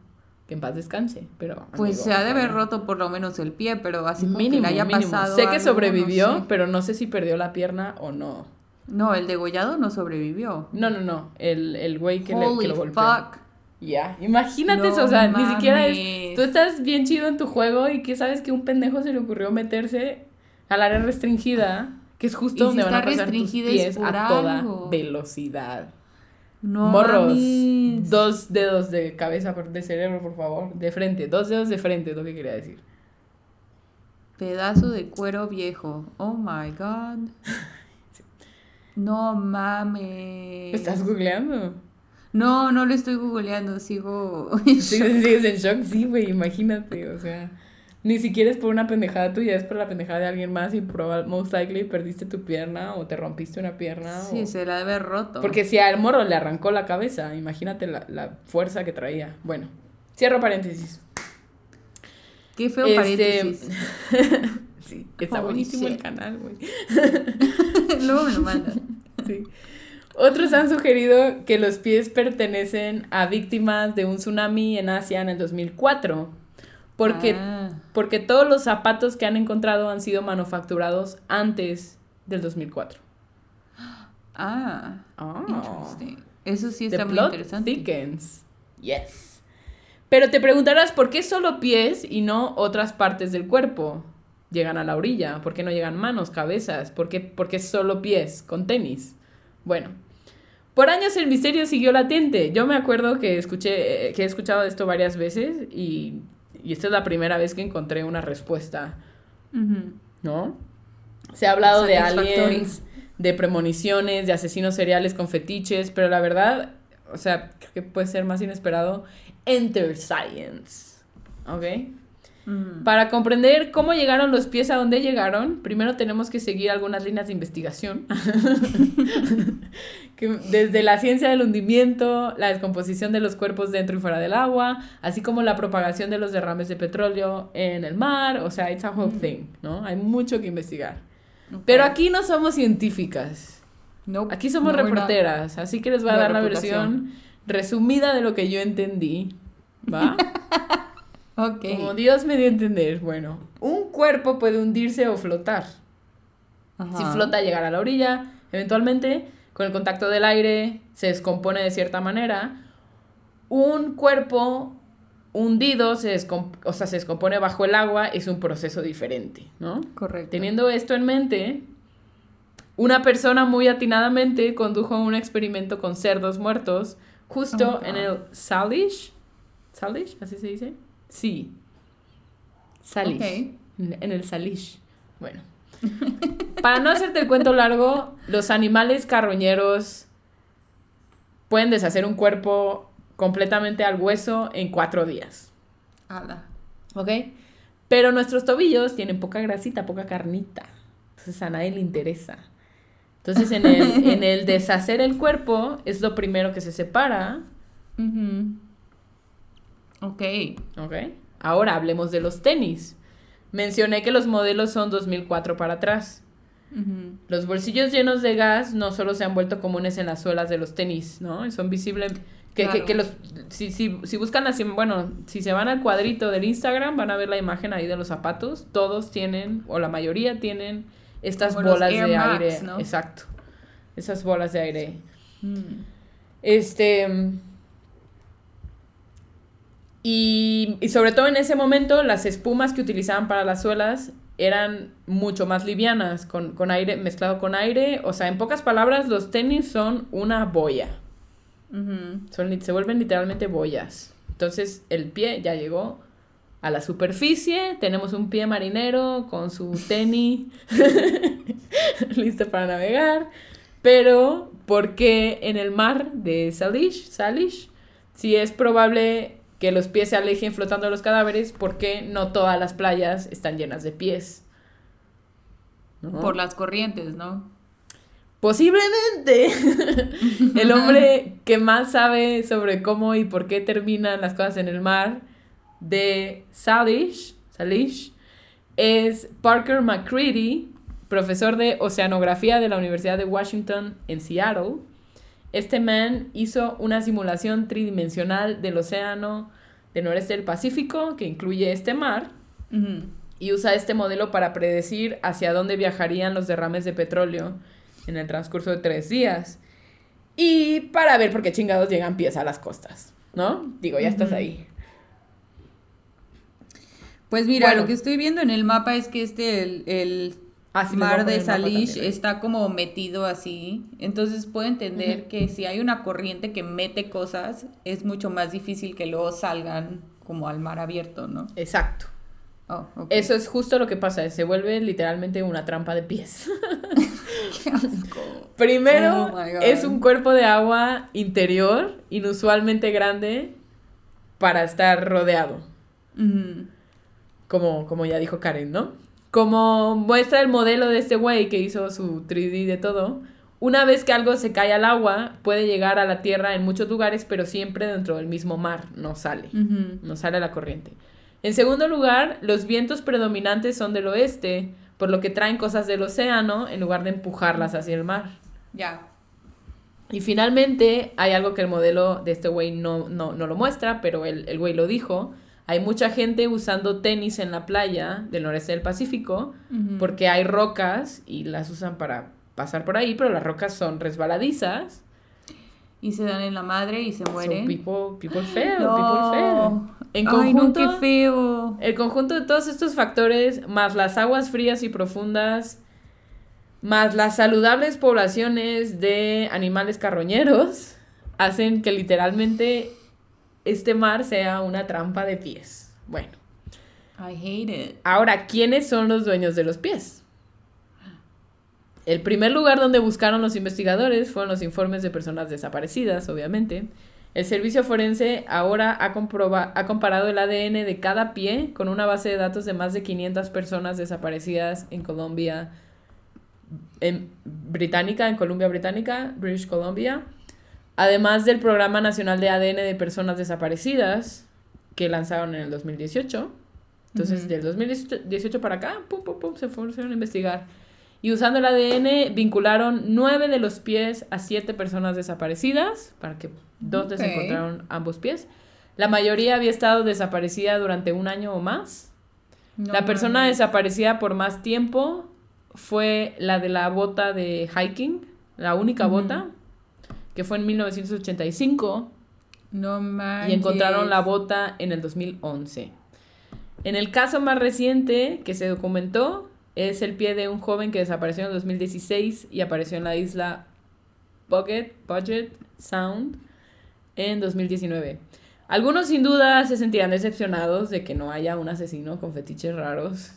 Que en paz descanse, pero... Pues se ha de haber roto por lo menos el pie, pero así como Mínimo, que le haya mínimo. pasado Sé que algo, sobrevivió, no sé. pero no sé si perdió la pierna o no. No, el degollado no sobrevivió. No, no, no. El, el güey que, le, que Holy lo golpeó. fuck. Ya, imagínate No eso, o sea, ni siquiera es... Tú estás bien chido en tu juego y que sabes que un pendejo se le ocurrió meterse al área restringida, que es justo Y si donde van a pasar tus pies a toda velocidad. No Morros, dos dedos de cabeza, de cerebro, por favor, de frente, dos dedos de frente es lo que quería decir. Pedazo de cuero viejo. Oh my god. No mames. ¿Estás googleando? No, no lo estoy googleando, sigo. ¿Sigues en shock? Sí, güey, imagínate, o sea, ni siquiera es por una pendejada tuya, es por la pendejada de alguien más y probablemente, most likely, perdiste tu pierna o te rompiste una pierna. Sí, o- se la debe roto. Porque si al morro le arrancó la cabeza, imagínate la, la fuerza que traía. Bueno, cierro paréntesis. Qué feo Este, paréntesis. sí, está Holy buenísimo el canal, güey. Luego me lo mandan. Sí. Otros han sugerido que los pies pertenecen a víctimas de un tsunami en Asia en el 2004. Porque, Ah, porque todos los zapatos que han encontrado han sido manufacturados antes del 2004. ah, Ah. interesting. Eso sí The está muy plot interesante. thickens. Yes. Pero te preguntarás por qué solo pies y no otras partes del cuerpo llegan a la orilla, por qué no llegan manos, cabezas, por qué, por qué solo pies con tenis. Bueno, por años el misterio siguió latente. Yo me acuerdo que escuché, eh, que he escuchado esto varias veces y, y esta es la primera vez que encontré una respuesta. ¿no? Se ha hablado de aliens, de premoniciones, de asesinos seriales con fetiches, pero la verdad, o sea, creo que puede ser más inesperado. Enter Science. ¿Ok? Mm. Para comprender cómo llegaron los pies a donde llegaron, primero tenemos que seguir algunas líneas de investigación. que desde la ciencia del hundimiento, la descomposición de los cuerpos dentro y fuera del agua, así como la propagación de los derrames de petróleo en el mar, o sea, it's a whole thing, ¿no? Hay mucho que investigar. Ok. Pero aquí no somos científicas, Nope, aquí somos no, reporteras, así que les voy a La dar la reputación. versión resumida de lo que yo entendí, ¿va? Ok. Como Dios me dio a entender, bueno, un cuerpo puede hundirse o flotar. Si flota, llegar a la orilla, eventualmente, con el contacto del aire, se descompone de cierta manera. Un cuerpo hundido, se, o sea, se descompone bajo el agua, es un proceso diferente, ¿no? Correcto. Teniendo esto en mente, una persona muy atinadamente condujo un experimento con cerdos muertos justo Oh, en God. el Salish. ¿Salish? ¿Así se dice? Sí. Salish. En, el Salish. Bueno. Para no hacerte el cuento largo, los animales carroñeros pueden deshacer un cuerpo completamente al hueso en cuatro días. Ala. ¿Ok? Pero nuestros tobillos tienen poca grasita, poca carnita. Entonces a nadie le interesa. Entonces en el, en el deshacer el cuerpo es lo primero que se separa. Ujú. Ok. ¿Ok? Ahora hablemos de los tenis. Mencioné que los modelos son 2004 para atrás. Los bolsillos llenos de gas no solo se han vuelto comunes en las suelas de los tenis, ¿no? Son visibles. Que, que- Claro. que los, si, si, si buscan im- bueno, si se van al cuadrito del Instagram, van a ver la imagen ahí de los zapatos. Todos tienen, o la mayoría tienen, estas Como bolas de Max, aire. ¿no? Exacto. Esas bolas de aire. Mm. Este. Y, y sobre todo en ese momento, las espumas que utilizaban para las suelas eran mucho más livianas, con, con aire, mezclado con aire. O sea, en pocas palabras, los tenis son una boya. Son, se vuelven literalmente boyas. Entonces, el pie ya llegó a la superficie. Tenemos un pie marinero con su tenis listo para navegar. Pero, ¿por qué en el mar de Salish, Salish, si es probable que los pies se alejen flotando los cadáveres, ¿por qué no todas las playas están llenas de pies? ¿No? Por las corrientes, ¿no? Posiblemente el hombre que más sabe sobre cómo y por qué terminan las cosas en el mar de Salish Salish, es Parker McCready, profesor de oceanografía de la Universidad de Washington en Seattle. Este man hizo una simulación tridimensional del océano del noreste del Pacífico, que incluye este mar, y usa este modelo para predecir hacia dónde viajarían los derrames de petróleo en el transcurso de tres días. Y para ver por qué chingados llegan pies a las costas, ¿no? Digo, ya estás ahí. Pues mira, Bueno. lo que estoy viendo en el mapa es que este, el, el Ah, sí, les voy a mar de Salish está como metido así. Entonces puedo entender que si hay una corriente que mete cosas, es mucho más difícil que luego salgan como al mar abierto, ¿no? Exacto. Oh. Eso es justo lo que pasa, se vuelve literalmente una trampa de pies. Qué asco. Primero, Oh es un cuerpo de agua interior, inusualmente grande, para estar rodeado. Como, como ya dijo Karen, ¿no? Como muestra el modelo de este güey que hizo su 3D de todo, una vez que algo se cae al agua, puede llegar a la tierra en muchos lugares, pero siempre dentro del mismo mar, no sale, no sale a la corriente. En segundo lugar, los vientos predominantes son del oeste, por lo que traen cosas del océano en lugar de empujarlas hacia el mar. Ya. Y finalmente, hay algo que el modelo de este güey no, no, no lo muestra, pero el, el güey lo dijo. Hay mucha gente usando tenis en la playa del noreste del Pacífico porque hay rocas y las usan para pasar por ahí, pero las rocas son resbaladizas. Y se dan en la madre y se So mueren. people, people fail, No. people fail. En Ay, no, conjunto, qué feo. el conjunto de todos estos factores, más las aguas frías y profundas, más las saludables poblaciones de animales carroñeros, hacen que literalmente este mar sea una trampa de pies. Bueno, I hate it. ahora, ¿quiénes son los dueños de los pies? El primer lugar donde buscaron los investigadores fueron los informes de personas desaparecidas, obviamente. El servicio forense ahora ha, comproba- ha comparado el ADN de cada pie con una base de datos de más de 500 personas desaparecidas en Colombia, en Británica, en Columbia Británica, British Columbia, además del Programa Nacional de ADN de Personas Desaparecidas que lanzaron en el 2018. Entonces, Ujú. del 2018 para acá, pum, pum, pum, se fueron a investigar. Y usando el ADN, vincularon nueve de los pies a siete personas desaparecidas, para que dos les Ok. encontraron ambos pies. La mayoría había estado desaparecida durante un año o más. No la persona desaparecida por más tiempo fue la de la bota de hiking, la única bota, que fue en 1985 No y manches. encontraron la bota en el 2011. En el caso más reciente que se documentó es el pie de un joven que desapareció en el 2016 y apareció en la isla Budget, Budget Sound en 2019. Algunos sin duda se sentirán decepcionados de que no haya un asesino con fetiches raros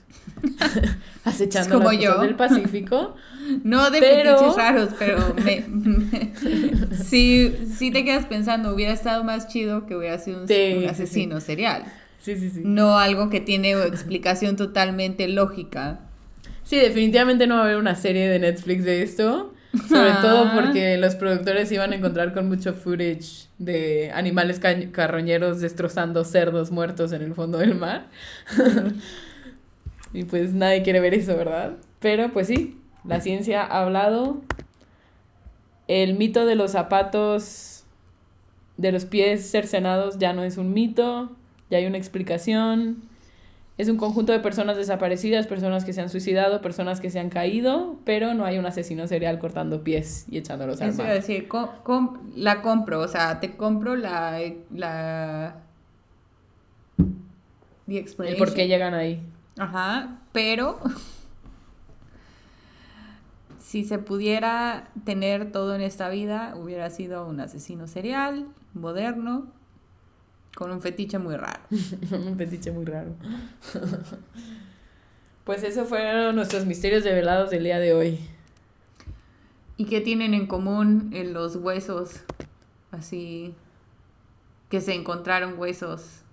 acechando Como las yo. del Pacífico. No de Pero- fetiches raros, pero me, me- sí, sí te quedas pensando, hubiera estado más chido que hubiera sido un, Sí, un sí, asesino serial. Sí, sí, sí. No algo que tiene explicación totalmente lógica. Sí, definitivamente no va a haber una serie de Netflix de esto. Sobre Ah. todo porque los productores iban a encontrar con mucho footage de animales ca- carroñeros destrozando cerdos muertos en el fondo del mar. y pues nadie quiere ver eso, ¿verdad? Pero pues sí, la ciencia ha hablado. El mito de los zapatos de los pies cercenados ya no es un mito, ya hay una explicación. Es un conjunto de personas desaparecidas, personas que se han suicidado, personas que se han caído, pero no hay un asesino serial cortando pies y echándolos al Eso iba a mar. decir, com- com- la compro, o sea, te compro la... la the El por qué llegan ahí. Ajá, pero si se pudiera tener todo en esta vida, hubiera sido un asesino serial, moderno, con un fetiche muy raro. un fetiche muy raro. pues eso fueron nuestros misterios develados del día de hoy. ¿Y qué tienen en común en los huesos? Así que se encontraron huesos.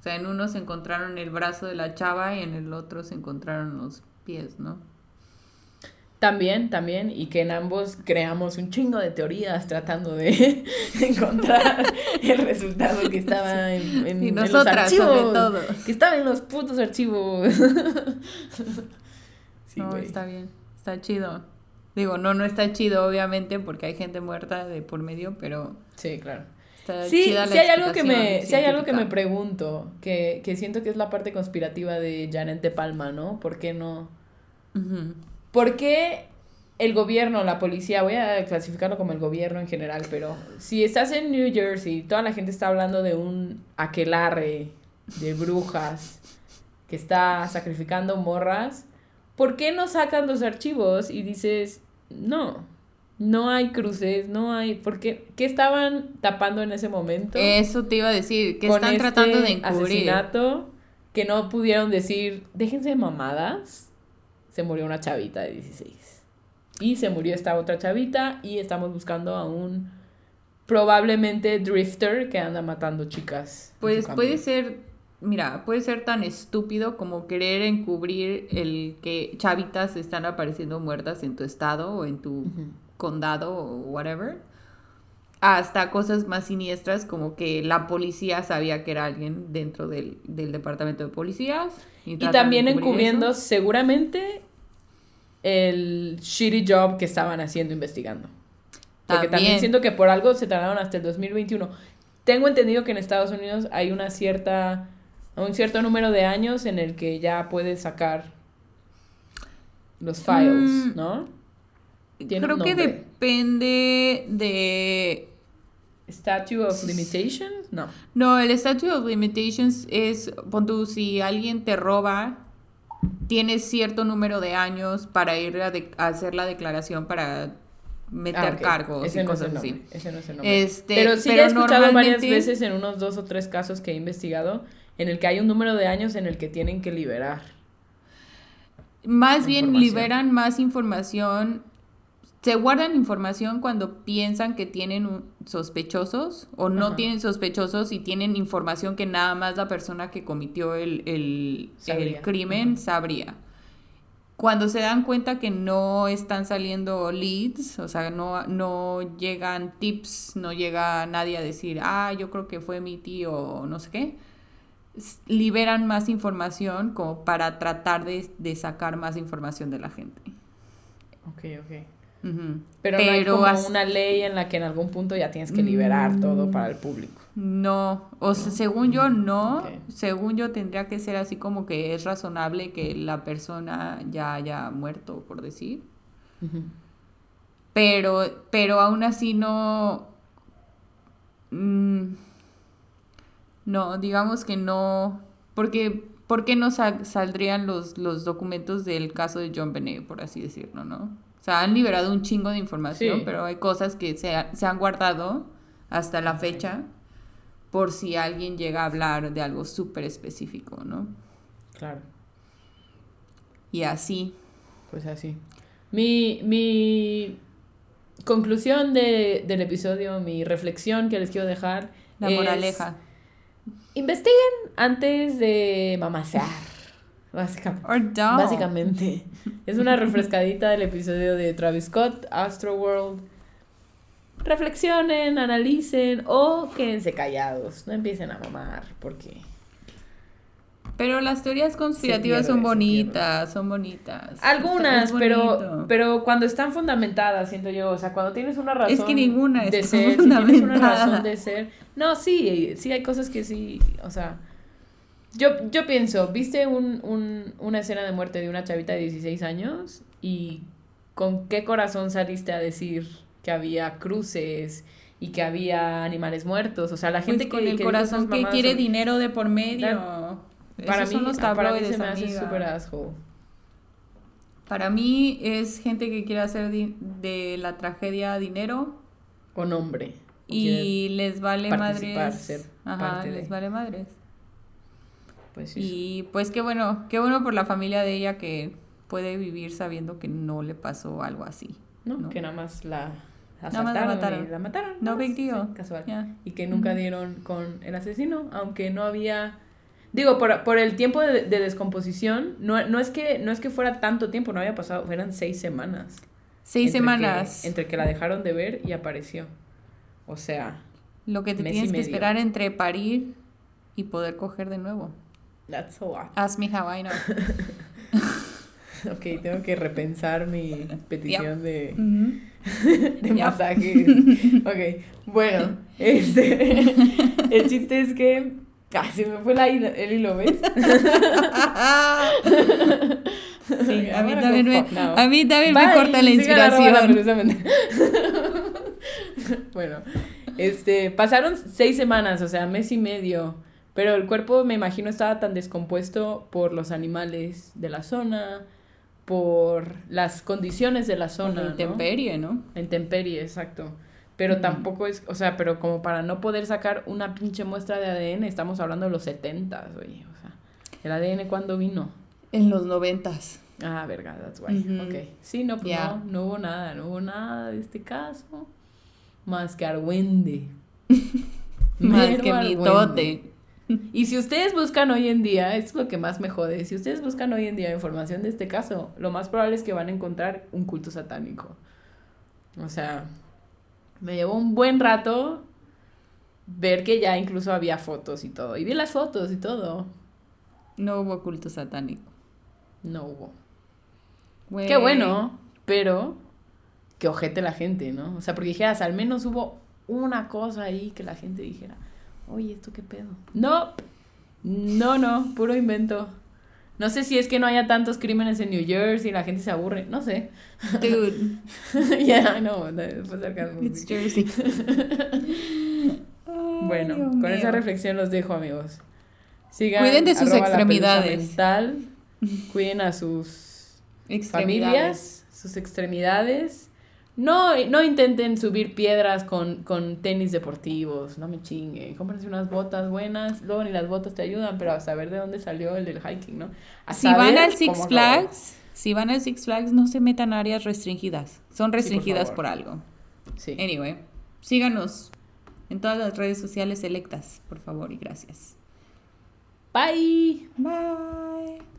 O sea, en uno se encontraron el brazo de la chava y en el otro se encontraron los pies, ¿no? También, también, y que en ambos creamos un chingo de teorías tratando de encontrar el resultado que estaba en, en, Y en los nosotras, sobre archivos, todo. que estaba en los putos archivos. Sí, no, está bien, está chido. Digo, no, no está chido, obviamente, porque hay gente muerta de por medio, pero Sí, claro. está Sí, chida la sí hay algo que me, sí hay algo que me pregunto, que, que siento que es la parte conspirativa de Janet de Palma, ¿no? ¿Por qué no? Ujú. ¿Por qué el gobierno, la policía, voy a clasificarlo como el gobierno en general, pero si estás en New Jersey y toda la gente está hablando de un aquelarre de brujas que está sacrificando morras, ¿por qué no sacas los archivos y dices, no, no hay cruces, no hay, ¿por qué, qué estaban tapando en ese momento? Eso te iba a decir, que están este tratando de encubrir. asesinato que no pudieron decir, déjense de mamadas, se murió una chavita de 16. Y se murió esta otra chavita y estamos buscando a un probablemente drifter que anda matando chicas. Pues puede ser, mira, puede ser tan estúpido como querer encubrir el que chavitas están apareciendo muertas en tu estado o en tu condado o whatever. Hasta cosas más siniestras como que la policía sabía que era alguien dentro del, del departamento de policías. Y también encubriendo eso. seguramente el shitty job que estaban haciendo investigando. Porque también. También. siento que por algo se tardaron hasta el 2021. Tengo entendido que en Estados Unidos hay una cierta un cierto número de años en el que ya puedes sacar los files, Mm, ¿no? Tiene Creo que depende de Statute of Limitations, no. No, el Statute of Limitations es, pon tú, si alguien te roba, tienes cierto número de años para ir a, de- a hacer la declaración para meter Ah, cargos Ese y no es cosas el así. nombre, Ese no es el nombre. Este, pero sí pero he escuchado varias veces en unos dos o tres casos que he investigado en el que hay un número de años en el que tienen que liberar. Más bien liberan más información, se guardan información cuando piensan que tienen un- sospechosos o no Ajá. tienen sospechosos y tienen información que nada más la persona que cometió el, el, el crimen Ujú. sabría. Cuando se dan cuenta que no están saliendo leads, o sea, no, no llegan tips, no llega nadie a decir, ah, yo creo que fue mi tío o no sé qué, liberan más información como para tratar de, de sacar más información de la gente. Ok, ok. Pero, no hay como una ley en la que en algún punto ya tienes que liberar Mm. todo para el público. No, o sea, según yo no, según yo tendría que ser así como que es razonable que la persona ya haya muerto, por decir. Pero, pero aún así no. mm, no, digamos que no. Porque, ¿por qué no sa- saldrían los, los documentos del caso de John Benet, por así decirlo, no? Sea, han liberado un chingo de información, Sí. pero hay cosas que se, ha- se han guardado hasta la fecha por si alguien llega a hablar de algo súper específico, ¿no? Claro, Y así. pues así. Mi, mi conclusión de, del episodio, mi reflexión que les quiero dejar. La es, moraleja. Investiguen antes de mamasear. Básicamente. Básicamente. Es una refrescadita del episodio de Travis Scott, Astroworld. Reflexionen, analicen o quédense callados. No empiecen a mamar porque... Pero las teorías conspirativas son pierde, bonitas, son bonitas. Algunas, pero, pero cuando están fundamentadas, siento yo, o sea, cuando tienes una razón Es que ninguna de está ser, si tienes una razón de ser, no, sí, sí hay cosas que sí, o sea, yo, yo pienso, viste un, un, una escena de muerte de una chavita de 16 años y con qué corazón saliste a decir que había cruces y que había animales muertos, o sea, la Pues gente con que, el que corazón que quiere son- dinero de por medio. Claro. para Esos mí, son los para mí se me hace súper asshole. Para mí es gente que quiere hacer de la tragedia dinero O nombre. y les vale madres. ser Ajá, parte de. les vale madres. Pues sí. Y pues qué bueno, qué bueno por la familia de ella que puede vivir sabiendo que no le pasó algo así. ¿no? ¿no? Que nada más la Nada más la asaltaron mataron. y la mataron. No big más, deal. sí, casual. Y que nunca dieron con el asesino, aunque no había... Digo, por, por el tiempo de, de descomposición, no, no, es que, no es que fuera tanto tiempo, no había pasado, eran seis semanas. Seis entre semanas. Que, entre que la dejaron de ver y apareció. O sea, Lo que te tienes que esperar entre parir y poder coger de nuevo. That's a lot. Ask me how I know. Ok, tengo que repensar mi petición de, Ujú. de Yep. masajes. Ok, bueno, este, el chiste es que casi me fue la el hilo, ¿ves? Sí, a mí también me, a mí también me corta la inspiración. bueno, este, pasaron seis semanas, o sea, mes y medio, pero el cuerpo, me imagino, estaba tan descompuesto por los animales de la zona, por las condiciones de la zona, ¿no? Intemperie, ¿no? La intemperie, exacto. Pero tampoco es, o sea, pero como para no poder sacar una pinche muestra de ADN, estamos hablando de los 70, güey, o sea, ¿el ADN cuándo vino? En los noventas. Ah, verga, that's why. Ujú. Ok. Sí, no, pues no, no hubo nada, no hubo nada de este caso. Más que Argüende. Más que mi Argüende. tote. Y si ustedes buscan hoy en día, es lo que más me jode, si ustedes buscan hoy en día información de este caso, lo más probable es que van a encontrar un culto satánico. O sea, me llevó un buen rato ver que ya incluso había fotos y todo. Y vi las fotos y todo. No hubo culto satánico. No hubo. Qué bueno, pero que ojete la gente, ¿no? O sea, porque dijeras, al menos hubo una cosa ahí que la gente dijera, oye, ¿esto qué pedo? No, no, no, puro invento. No sé si es que no haya tantos crímenes en New Jersey y la gente se aburre, no sé. Dude, Ya, no, después sarcasmo. it's. Jersey. Bueno, Dios con esa mío. reflexión los dejo, amigos. Sigan Cuiden de sus extremidades. mental, cuiden a sus familias, sus extremidades. No, no intenten subir piedras con, con tenis deportivos, no me chinguen. Cómprense unas botas buenas, luego ni las botas te ayudan, pero a saber de dónde salió el del hiking, ¿no? A Si van al Six. Flags, si van al Six Flags, no se metan a áreas restringidas. Son restringidas por algo. Sí. Anyway, síganos en todas las redes sociales selectas, por favor, y gracias. Bye. Bye.